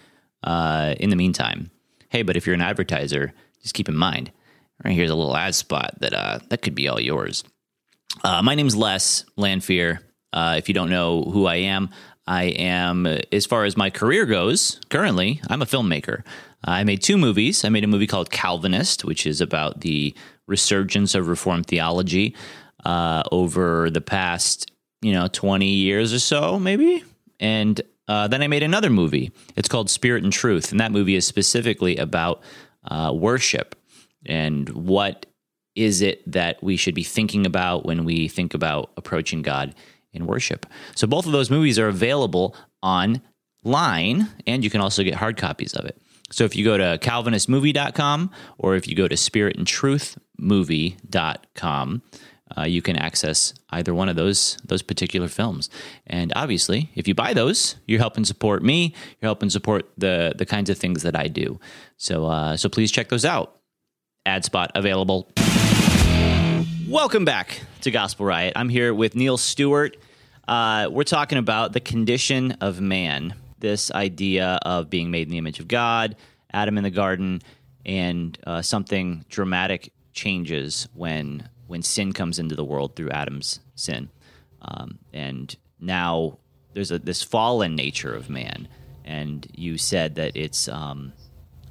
uh, in the meantime, hey, but if you're an advertiser, just keep in mind, right here's a little ad spot that uh, that could be all yours. Uh, my name's Les Lanphere. Uh, if you don't know who I am, I am, as far as my career goes, currently, I'm a filmmaker. I made two movies. I made a movie called Calvinist, which is about the resurgence of Reformed theology uh, over the past, you know, 20 years or so, maybe. And uh, then I made another movie. It's called Spirit and Truth, and that movie is specifically about uh, worship and what is it that we should be thinking about when we think about approaching God in worship. So both of those movies are available online, and you can also get hard copies of it. So if you go to calvinistmovie.com or if you go to spiritandtruthmovie.com, uh, you can access either one of those those particular films. And obviously, if you buy those, you're helping support me. You're helping support the the kinds of things that I do. So uh, so please check those out. Ad spot available. Welcome back to Gospel Riot. I'm here with Neil Stewart. Uh, we're talking about the condition of man. This idea of being made in the image of God, Adam in the garden, and uh, something dramatic changes when when sin comes into the world through Adam's sin, um, and now there's a, this fallen nature of man, and you said that it's um,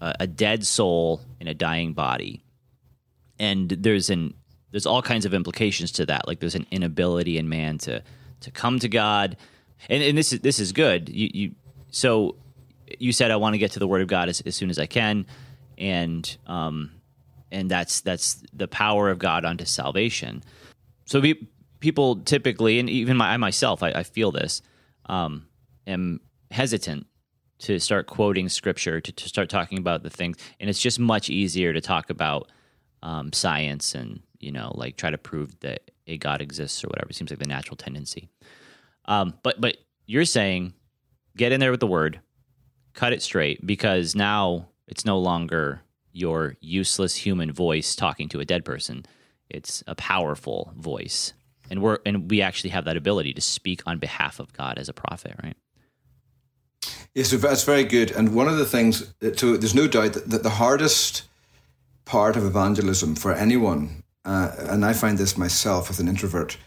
a, a dead soul in a dying body, and there's an there's all kinds of implications to that. Like there's an inability in man to to come to God, and, and this is this is good. You, you so you said I want to get to the Word of God as, as soon as I can, and um, and that's that's the power of God unto salvation. So be, people typically, and even my, I myself, I, I feel this, um, am hesitant to start quoting scripture to, to start talking about the things, and it's just much easier to talk about um, science and you know, like try to prove that a God exists or whatever. It seems like the natural tendency. Um, but but you're saying get in there with the word, cut it straight because now it's no longer your useless human voice talking to a dead person. It's a powerful voice. And we're and we actually have that ability to speak on behalf of God as a prophet, right? Yes, that's very good. And one of the things, so there's no doubt that, that the hardest part of evangelism for anyone, uh, and I find this myself as an introvert,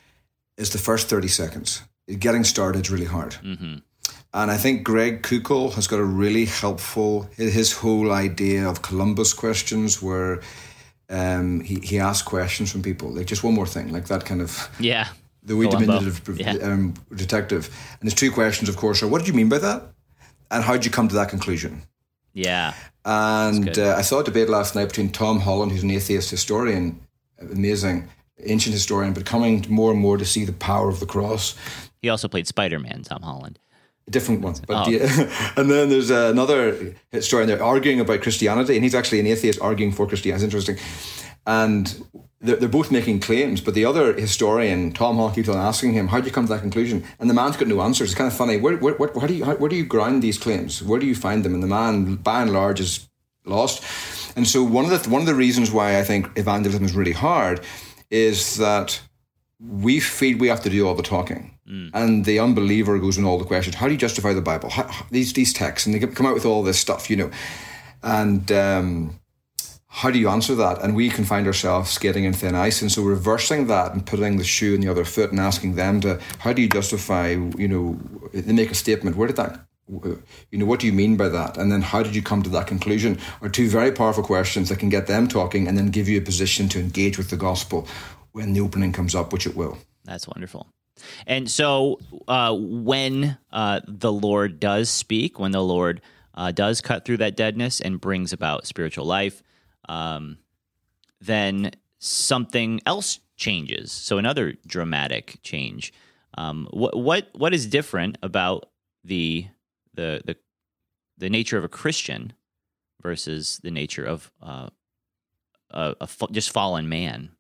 is the first 30 seconds. Getting started is really hard. Mm-hmm. And I think Greg Koukl has got a really helpful, his whole idea of Columbo questions, where um, he, he asks questions from people, like just one more thing, like that kind of. Yeah. The way diminutive yeah. um, detective. And his two questions, of course, are what did you mean by that? And how did you come to that conclusion? Yeah. And uh, I saw a debate last night between Tom Holland, who's an atheist historian, amazing, ancient historian, but coming more and more to see the power of the cross. He also played Spider Man, Tom Holland. A different one. But oh. yeah. and then there's another historian there arguing about Christianity, and he's actually an atheist arguing for Christianity. It's interesting. And they're, they're both making claims, but the other historian, Tom Hall, keeps on asking him, "How do you come to that conclusion?" And the man's got no answers. It's kind of funny. Where, where, where, how do you, how, where do you ground these claims? Where do you find them? And the man, by and large, is lost. And so one of the one of the reasons why I think evangelism is really hard is that we feel we have to do all the talking, mm. and the unbeliever goes in all the questions. How do you justify the Bible? How, these these texts, and they come out with all this stuff, you know, and. Um, how do you answer that? And we can find ourselves skating in thin ice. And so reversing that and putting the shoe in the other foot and asking them to, how do you justify, you know, they make a statement. Where did that, you know, what do you mean by that? And then how did you come to that conclusion? Are two very powerful questions that can get them talking and then give you a position to engage with the gospel when the opening comes up, which it will. That's wonderful. And so uh, when uh, the Lord does speak, when the Lord uh, does cut through that deadness and brings about spiritual life, um, then something else changes. So another dramatic change. Um, what what what is different about the the the the nature of a Christian versus the nature of uh, a, a just fallen man?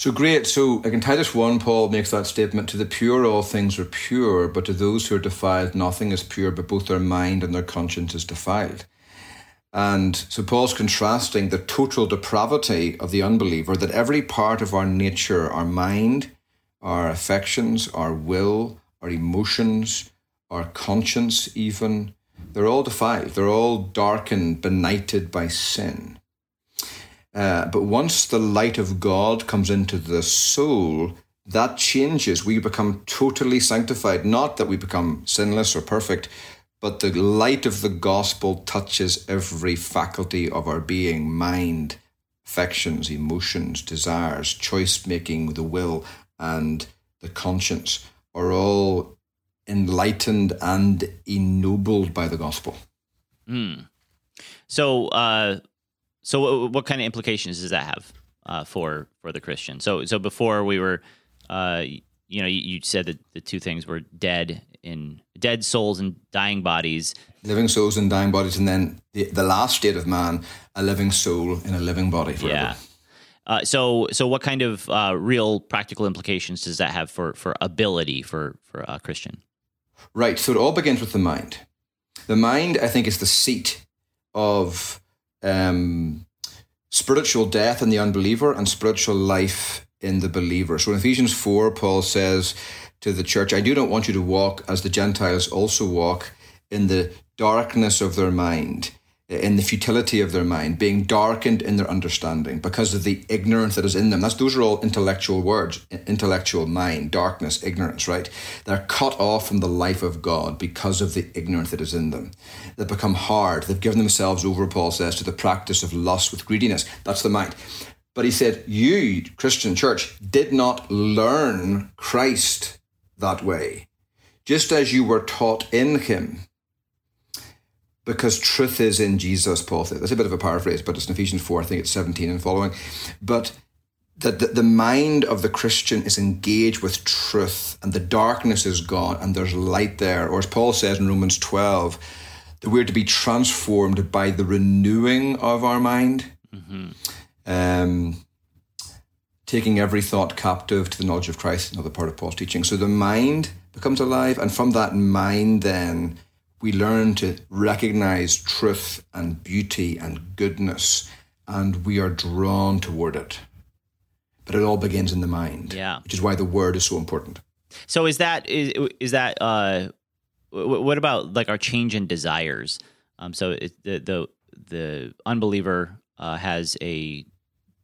So great. So in Titus 1, Paul makes that statement to the pure, all things are pure, but to those who are defiled, nothing is pure, but both their mind and their conscience is defiled. And so Paul's contrasting the total depravity of the unbeliever, that every part of our nature, our mind, our affections, our will, our emotions, our conscience, even, they're all defiled. They're all darkened, benighted by sin. Uh, but once the light of God comes into the soul, that changes. We become totally sanctified. Not that we become sinless or perfect, but the light of the gospel touches every faculty of our being mind, affections, emotions, desires, choice making, the will, and the conscience are all enlightened and ennobled by the gospel. Mm. So, uh, so what kind of implications does that have uh, for for the Christian? So, so before we were, uh, you know, you, you said that the two things were dead in dead souls and dying bodies. Living souls and dying bodies, and then the, the last state of man, a living soul in a living body forever. Yeah. Uh, so, so what kind of uh, real practical implications does that have for for ability for for a Christian? Right. So it all begins with the mind. The mind, I think, is the seat of um, spiritual death in the unbeliever and spiritual life in the believer. So in Ephesians 4, Paul says, to the church, I do not want you to walk as the Gentiles also walk in the darkness of their mind, in the futility of their mind, being darkened in their understanding because of the ignorance that is in them. That's those are all intellectual words, intellectual mind, darkness, ignorance, right? They're cut off from the life of God because of the ignorance that is in them. They become hard. They've given themselves over, Paul says, to the practice of lust with greediness. That's the mind. But he said, You, Christian church, did not learn Christ that way, just as you were taught in him. Because truth is in Jesus, Paul. That's a bit of a paraphrase, but it's in Ephesians 4, I think it's 17 and following. But that the, the mind of the Christian is engaged with truth and the darkness is gone and there's light there. Or as Paul says in Romans 12, that we're to be transformed by the renewing of our mind. Mm-hmm. Um, taking every thought captive to the knowledge of Christ, another part of Paul's teaching. So the mind becomes alive, and from that mind, then we learn to recognize truth and beauty and goodness, and we are drawn toward it. But it all begins in the mind, Yeah. which is why the word is so important. So is that is is that uh, wh- what about like our change in desires? Um, so it, the the the unbeliever uh, has a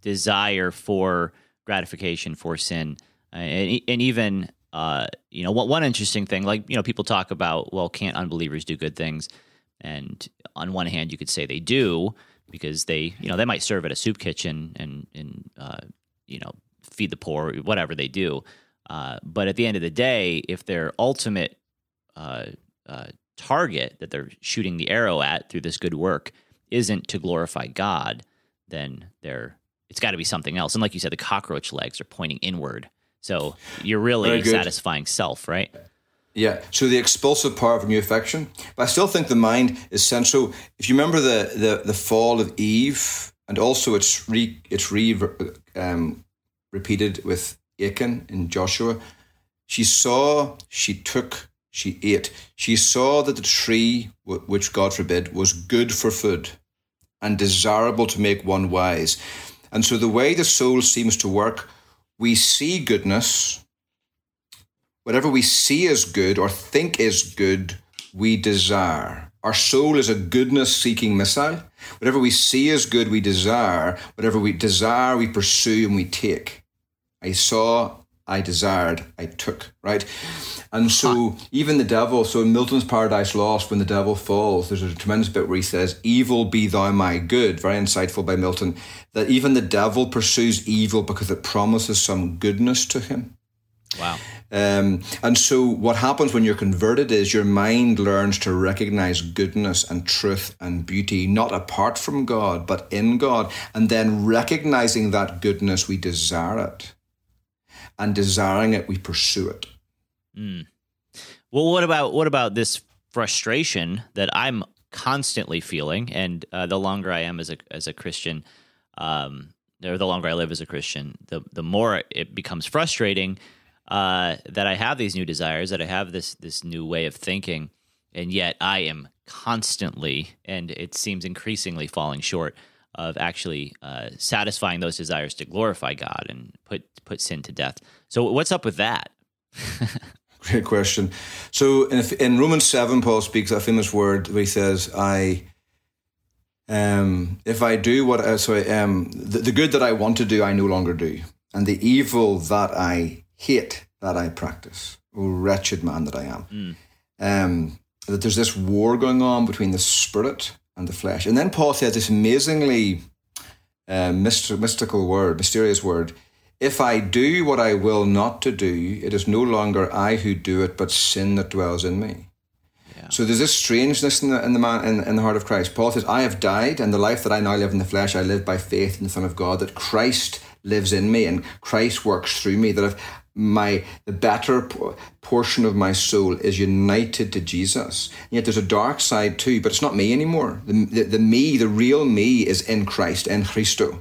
desire for gratification for sin, uh, and and even uh, you know one one interesting thing, like you know people talk about well, can't unbelievers do good things? And on one hand, you could say they do because they you know they might serve at a soup kitchen and and uh, you know feed the poor, whatever they do. Uh, but at the end of the day, if their ultimate uh, uh, target that they're shooting the arrow at through this good work isn't to glorify God, then they're it's got to be something else. And like you said, the cockroach legs are pointing inward. So you're really satisfying self, right? Yeah. So the expulsive power of new affection. But I still think the mind is central. If you remember the the, the fall of Eve, and also it's re it's re um, repeated with Achan in Joshua. She saw, she took, she ate. She saw that the tree, which God forbid, was good for food and desirable to make one wise. And so the way the soul seems to work, we see goodness, whatever we see as good or think is good, we desire. Our soul is a goodness seeking missile. Whatever we see as good, we desire. Whatever we desire, we pursue and we take. I saw, I desired, I took, right? And so even the devil, so in Milton's Paradise Lost, when the devil falls, there's a tremendous bit where he says, Evil be thou my good. Very insightful by Milton. That even the devil pursues evil because it promises some goodness to him. Wow. Um, and so, what happens when you're converted is your mind learns to recognize goodness and truth and beauty, not apart from God, but in God. And then, recognizing that goodness, we desire it. And desiring it, we pursue it. Well, what about what about this frustration that I'm constantly feeling, and uh, the longer I am as a as a Christian, um, or the longer I live as a Christian, the the more it becomes frustrating uh, that I have these new desires, that I have this this new way of thinking, and yet I am constantly, and it seems increasingly falling short of actually uh, satisfying those desires to glorify God and put put sin to death. So, what's up with that? Great question. So in, in Romans 7, Paul speaks a famous word where he says, I, um, if I do what, uh, sorry, um, the, the good that I want to do, I no longer do. And the evil that I hate, that I practice. Oh, wretched man that I am. Um, that there's this war going on between the spirit and the flesh. And then Paul says this amazingly uh, myst- mystical word, mysterious word. If I do what I will not to do, it is no longer I who do it, but sin that dwells in me. So there's this strangeness in the, in the man in, in the heart of Christ. Paul says, "I have died, and the life that I now live in the flesh, I live by faith in the Son of God. That Christ lives in me, and Christ works through me. That if my the better portion of my soul is united to Jesus, and yet there's a dark side too, but it's not me anymore. The, the, the me, the real me, is in Christ, in Christo."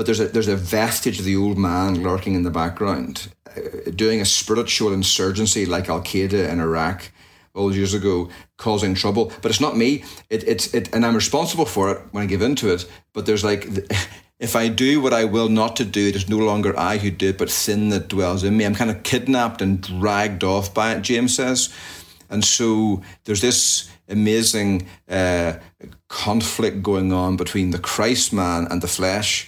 but there's a there's a vestige of the old man lurking in the background, uh, doing a spiritual insurgency like Al Qaeda in Iraq all years ago, causing trouble. But it's not me. It, it's it, and I'm responsible for it when I give into it. But there's like, if I do what I will not to do, it is no longer I who do it, but sin that dwells in me. I'm kind of kidnapped and dragged off by it. James says, and so there's this amazing uh, conflict going on between the Christ man and the flesh.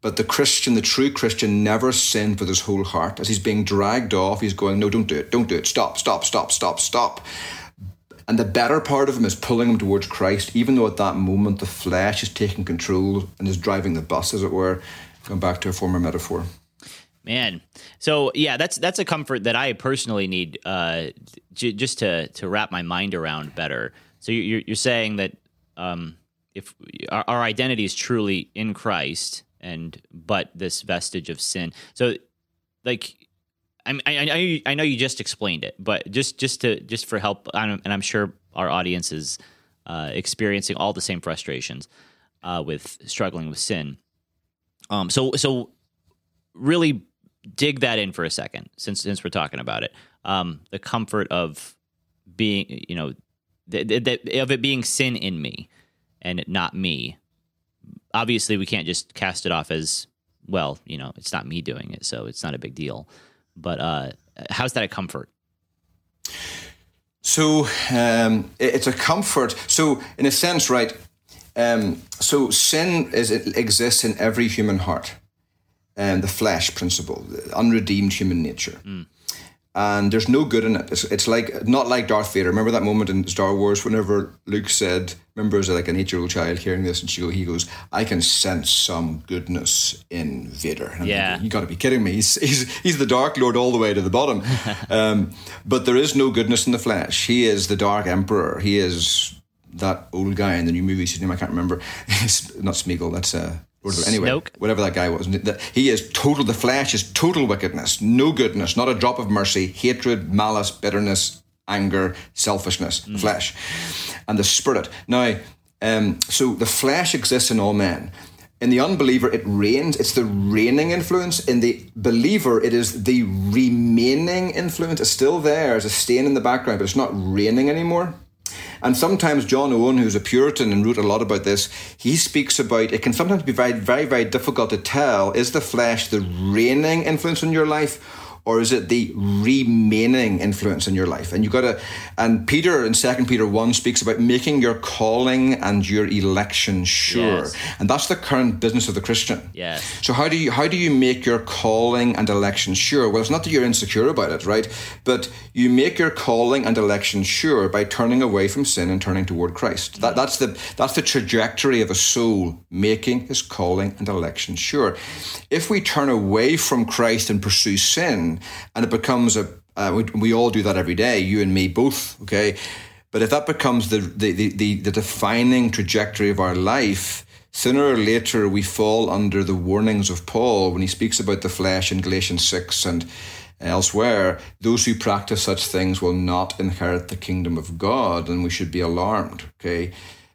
But the Christian, the true Christian, never sinned with his whole heart. As he's being dragged off, he's going, No, don't do it, don't do it, stop, stop, stop, stop, stop. And the better part of him is pulling him towards Christ, even though at that moment the flesh is taking control and is driving the bus, as it were. Going back to a former metaphor. Man, so yeah, that's that's a comfort that I personally need, uh, j- just to to wrap my mind around better. So you're you're saying that um, if our, our identity is truly in Christ, and but this vestige of sin, so like. I, I, I I know you just explained it, but just just to just for help, and I'm sure our audience is uh, experiencing all the same frustrations uh, with struggling with sin. Um, so so really dig that in for a second, since since we're talking about it. Um, the comfort of being, you know, th- of it being sin in me and not me. Obviously, we can't just cast it off as well. You know, it's not me doing it, so it's not a big deal. But uh, how's that a comfort? So um, it's a comfort. So in a sense, right? Um, so sin is it exists in every human heart, and the flesh principle, the unredeemed human nature, and there's no good in it. It's, it's like not like Darth Vader. Remember that moment in Star Wars whenever Luke said, "Remember as like an eight-year-old child hearing this, and she go, he goes, I can sense some goodness in Vader." And Yeah. thinking, you got to be kidding me. He's, he's, he's the Dark Lord all the way to the bottom. um, but there is no goodness in the flesh. He is the Dark Emperor. He is that old guy in the new movie. His name I can't remember. It's not Smeagol. That's uh, of the- anyway, Snoke? whatever that guy was. He is total. The flesh is total wickedness. No goodness. Not a drop of mercy. Hatred, malice, bitterness, anger, selfishness. The flesh, and the spirit. Now, um, so the flesh exists in all men. In the unbeliever, it reigns. It's the reigning influence. In the believer, it is the remaining influence. It's still there as a stain in the background, but it's not reigning anymore. And sometimes John Owen, who's a Puritan and wrote a lot about this, he speaks about it can sometimes be very, very, very difficult to tell is the flesh the reigning influence in your life or is it the remaining influence in your life? And you got to, and Peter in Second Peter one speaks about making your calling and your election sure, Yes. and that's the current business of the Christian. Yes. So how do you how do you make your calling and election sure? Well, it's not that you're insecure about it, right? But you make your calling and election sure by turning away from sin and turning toward Christ. That, that's the that's the trajectory of a soul making his calling and election sure. If we turn away from Christ and pursue sin, and it becomes a uh, we, we all do that every day, you and me both, okay. But if that becomes the the, the, the, the defining trajectory of our life, sooner or later we fall under the warnings of Paul when he speaks about the flesh in Galatians 6 and elsewhere. Those who practice such things will not inherit the kingdom of God, and we should be alarmed, okay?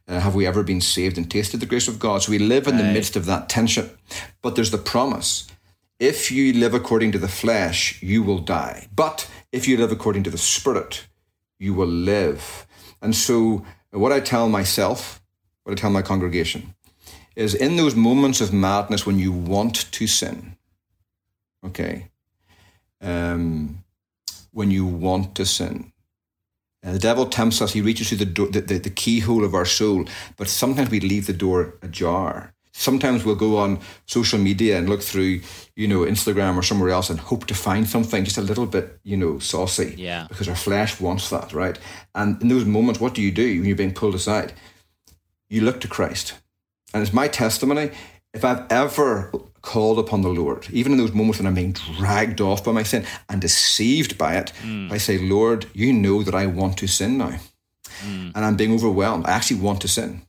Uh, have we ever been saved and tasted the grace of God? So we live in the midst of that tension. But there's the promise if you live according to the flesh, you will die. But if you live according to the Spirit, you will live. And so, what I tell myself, what I tell my congregation, is in those moments of madness when you want to sin, okay, um, when you want to sin, uh, the devil tempts us, he reaches through the, door, the, the, the keyhole of our soul, but sometimes we leave the door ajar. Sometimes we'll go on social media and look through, you know, Instagram or somewhere else and hope to find something just a little bit, you know, saucy. Yeah. Because our flesh wants that, right? And in those moments, what do you do when you're being pulled aside? You look to Christ. And it's my testimony. If I've ever called upon the Lord, even in those moments when I'm being dragged off by my sin and deceived by it, mm. I say, Lord, you know that I want to sin now. Mm. And I'm being overwhelmed. I actually want to sin.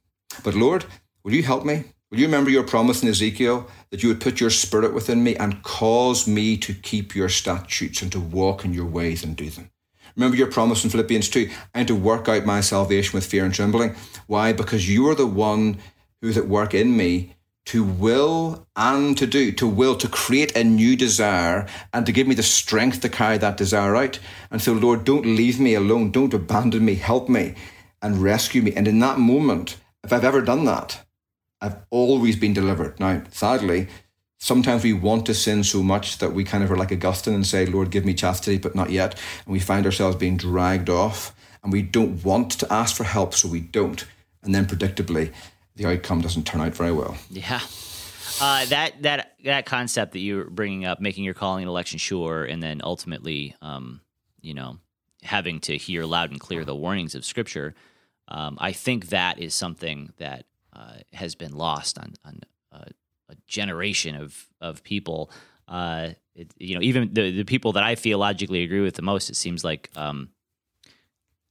But Lord, will you help me? Will you remember your promise in Ezekiel that you would put your spirit within me and cause me to keep your statutes and to walk in your ways and do them? Remember your promise in Philippians 2 and to work out my salvation with fear and trembling. Why? Because you are the one who's at work in me to will and to do, to will, to create a new desire and to give me the strength to carry that desire out. And so, Lord, don't leave me alone. Don't abandon me. Help me and rescue me. And in that moment, if I've ever done that, I've always been delivered. Now, sadly, sometimes we want to sin so much that we kind of are like Augustine and say, Lord, give me chastity, but not yet. And we find ourselves being dragged off and we don't want to ask for help, so we don't. And then predictably, the outcome doesn't turn out very well. Yeah. Uh, that that that concept that you're bringing up, making your calling and election sure, and then ultimately, um, you know, having to hear loud and clear the warnings of Scripture. Um, I think that is something that uh, has been lost on on uh, a generation of of people. Uh, it, you know, even the the people that I theologically agree with the most, it seems like um,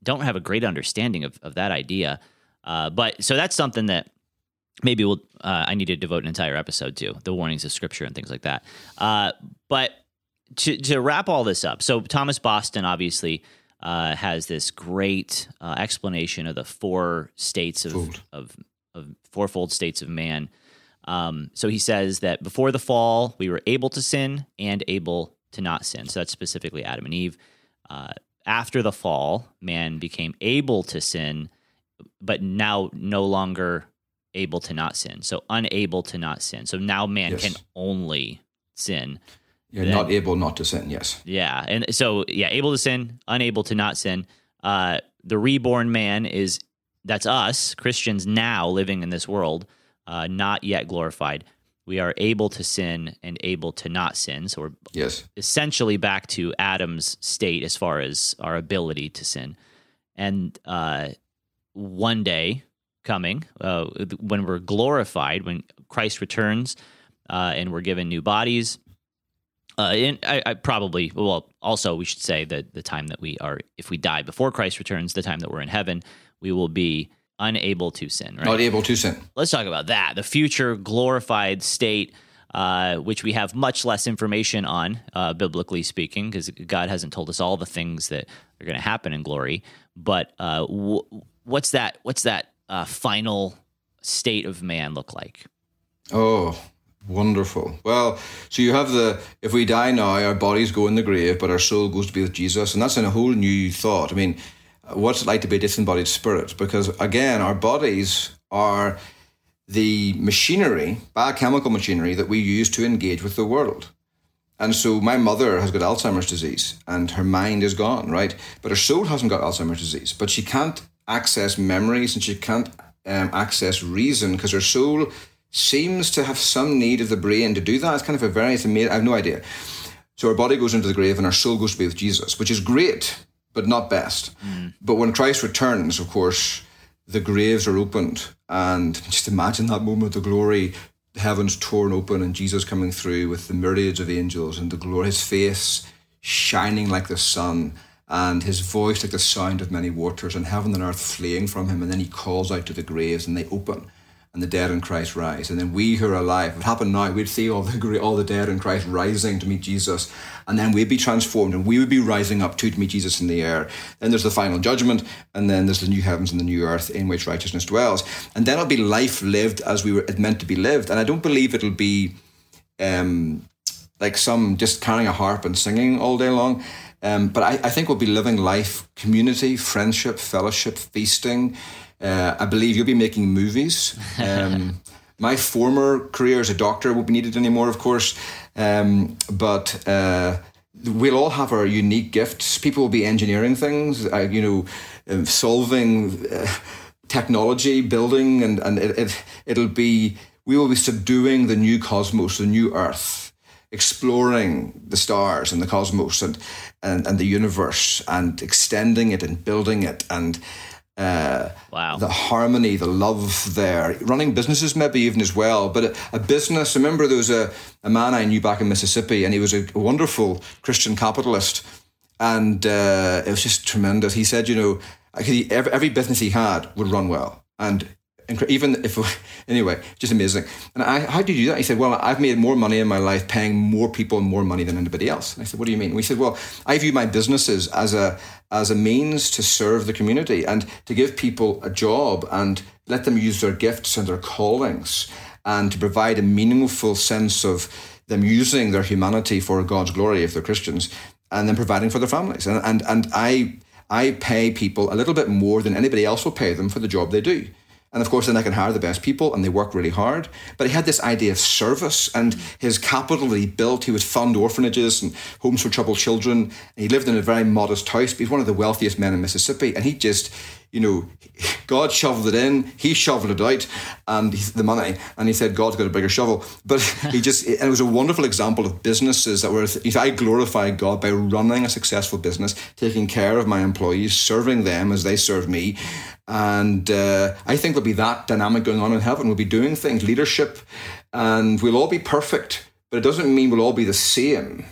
don't have a great understanding of of that idea. Uh, but so that's something that maybe we'll uh, i need to devote an entire episode to the warnings of scripture and things like that uh, but to, to wrap all this up so thomas boston obviously uh, has this great uh, explanation of the four states of, of, of fourfold states of man Um, so he says that before the fall, we were able to sin and able to not sin. So that's specifically Adam and Eve. Uh, after the fall, man became able to sin, but now no longer able to not sin. So unable to not sin. So now man Yes. can only sin. You're Then- not able not to sin. Yes. Yeah. And so, yeah, able to sin, unable to not sin. Uh, the reborn man is that's us, Christians now living in this world, uh, not yet glorified. We are able to sin and able to not sin. So we're Yes. essentially back to Adam's state as far as our ability to sin. And uh, one day coming, uh, when we're glorified, when Christ returns uh, and we're given new bodies, uh, and I, I probably, well, also we should say that the time that we are, if we die before Christ returns, the time that we're in heaven, we will be unable to sin, right? Not able to sin. let's talk about that the future glorified state uh, which we have much less information on uh, biblically speaking because god hasn't told us all the things that are going to happen in glory but uh, w- what's that what's that uh, final state of man look like Oh, wonderful. Well, so you have the if we die now, our bodies go in the grave, but our soul goes to be with Jesus, and that's in a whole new thought. I mean, what's it like to be a disembodied spirit? Because again, our bodies are the machinery, biochemical machinery that we use to engage with the world. And so my mother has got Alzheimer's disease and her mind is gone, right? But her soul hasn't got Alzheimer's disease, but she can't access memories and she can't um, access reason because her soul seems to have some need of the brain to do that. It's kind of a very, it's amazing. I have no idea. So our body goes into the grave and our soul goes to be with Jesus, which is great, but not best. Mm. But when Christ returns, of course, the graves are opened. And just imagine that moment of glory, the heavens torn open and Jesus coming through with the myriads of angels and the glory, his face shining like the sun and his voice like the sound of many waters and heaven and earth fleeing from him. And then he calls out to the graves and they open and the dead in Christ rise. And then we who are alive, if it happened now, we'd see all the all the dead in Christ rising to meet Jesus. And then we'd be transformed and we would be rising up too to meet Jesus in the air. Then there's the final judgment, and then there's the new heavens and the new earth in which righteousness dwells. And then it'll be life lived as we were meant to be lived. And I don't believe it'll be um, like some just carrying a harp and singing all day long. Um, but I, I think we'll be living life, community, friendship, fellowship, feasting. Uh, I believe you'll be making movies. Um, my former career as a doctor won't be needed anymore, of course. Um, but uh, we'll all have our unique gifts. People will be engineering things, uh, you know, um, solving uh, technology, building, and, and it, it, it'll be, we will be subduing the new cosmos, the new earth exploring the stars and the cosmos and, and, and the universe and extending it and building it and uh, Wow. the harmony, the love there, running businesses maybe even as well. But a, a business, I remember there was a, a man I knew back in Mississippi and he was a wonderful Christian capitalist. And uh, it was just tremendous. He said, you know, he, every, every business he had would run well. And even if, anyway, just amazing. And I, how do you do that? He said, well, I've made more money in my life paying more people more money than anybody else. And I said, what do you mean? And we said, well, I view my businesses as a, as a means to serve the community and to give people a job and let them use their gifts and their callings and to provide a meaningful sense of them using their humanity for God's glory if they're Christians and then providing for their families. And, and, and I, I pay people a little bit more than anybody else will pay them for the job they do. And of course, then I can hire the best people and they work really hard. But he had this idea of service and his capital that he built, he would fund orphanages and homes for troubled children. He lived in a very modest house, but he's one of the wealthiest men in Mississippi. And he just, you know, God shoveled it in, he shoveled it out, and the money. And he said, God's got a bigger shovel. But he just, and it was a wonderful example of businesses that were, if I glorify God by running a successful business, taking care of my employees, serving them as they serve me. And uh, I think there'll be that dynamic going on in heaven. We'll be doing things, leadership, and we'll all be perfect, but it doesn't mean we'll all be the same.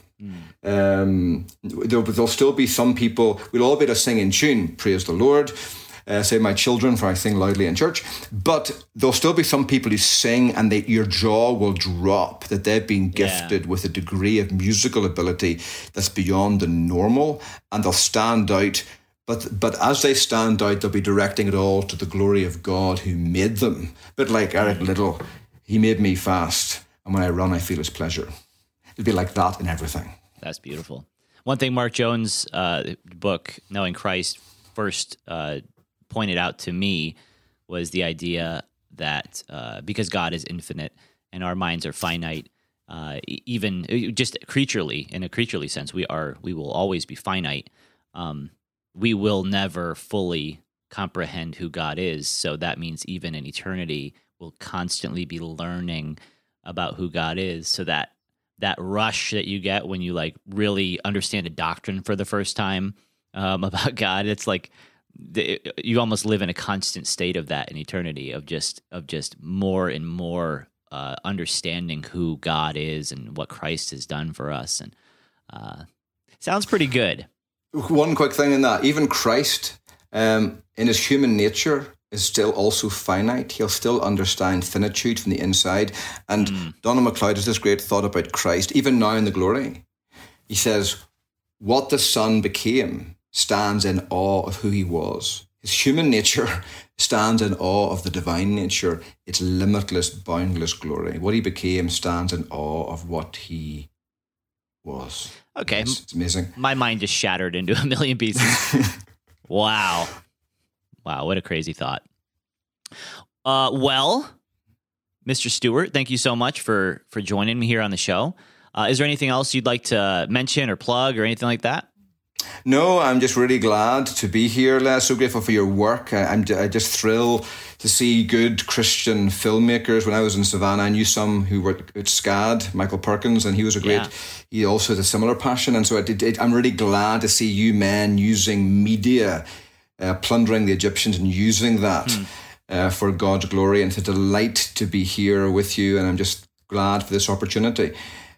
Um, there'll, there'll still be some people, we'll all be able to sing in tune, praise the Lord. Uh, say my children, for I sing loudly in church. But there'll still be some people who sing and they, your jaw will drop that they've been gifted with a degree of musical ability that's beyond the normal and they'll stand out. But, but as they stand out, they'll be directing it all to the glory of God who made them. But like Eric Liddell, He made me fast, and when I run, I feel His pleasure. It'd be like that in everything. That's beautiful. One thing Mark Jones' uh, book, Knowing Christ, first uh, pointed out to me was the idea that uh, because God is infinite and our minds are finite, uh, even just creaturely in a creaturely sense, we are we will always be finite. Um, we will never fully comprehend who God is. So that means even in eternity, we'll constantly be learning about who God is. So that that rush that you get when you like really understand a doctrine for the first time um, about God, it's like you almost live in a constant state of that in eternity of just of just more and more uh, understanding who God is and what Christ has done for us, and uh, sounds pretty good. One quick thing in that, even Christ, um, in his human nature, is still also finite. He'll still understand finitude from the inside. And mm. Donald MacLeod has this great thought about Christ, even now in the glory. He says, What the Son became stands in awe of who he was. His human nature stands in awe of the divine nature, its limitless, boundless glory. What he became stands in awe of what he was. Okay. It's, it's amazing. My mind just shattered into a million pieces. wow. Wow, what a crazy thought. Uh, well, Mr. Stewart, thank you so much for for joining me here on the show. Uh, is there anything else you'd like to mention or plug or anything like that? No, I'm just really glad to be here, Les. So grateful for your work. I, am I just thrill to see good Christian filmmakers. When I was in Savannah, I knew some who were at SCAD, Michael Perkins, and he was a great. Yeah. He also had a similar passion, and so I did, I'm really glad to see you men using media, uh, plundering the Egyptians, and using that. Hmm. Uh, for God's glory, and it's a delight to be here with you. And I'm just glad for this opportunity.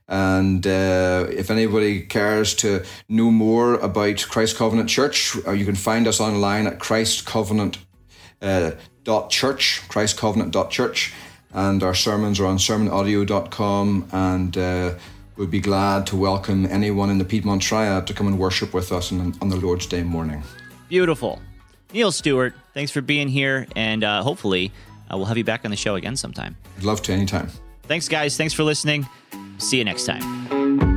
And uh, if anybody cares to know more about Christ Covenant Church, uh, you can find us online at christcovenant.church, uh, dot church, christcovenant.church. And our sermons are on sermonaudio.com. And uh, we'd be glad to welcome anyone in the Piedmont Triad to come and worship with us on, on the Lord's Day morning. Beautiful. Neil Stewart, thanks for being here. And uh, hopefully, uh, we'll have you back on the show again sometime. I'd love to anytime. Thanks, guys. Thanks for listening. See you next time.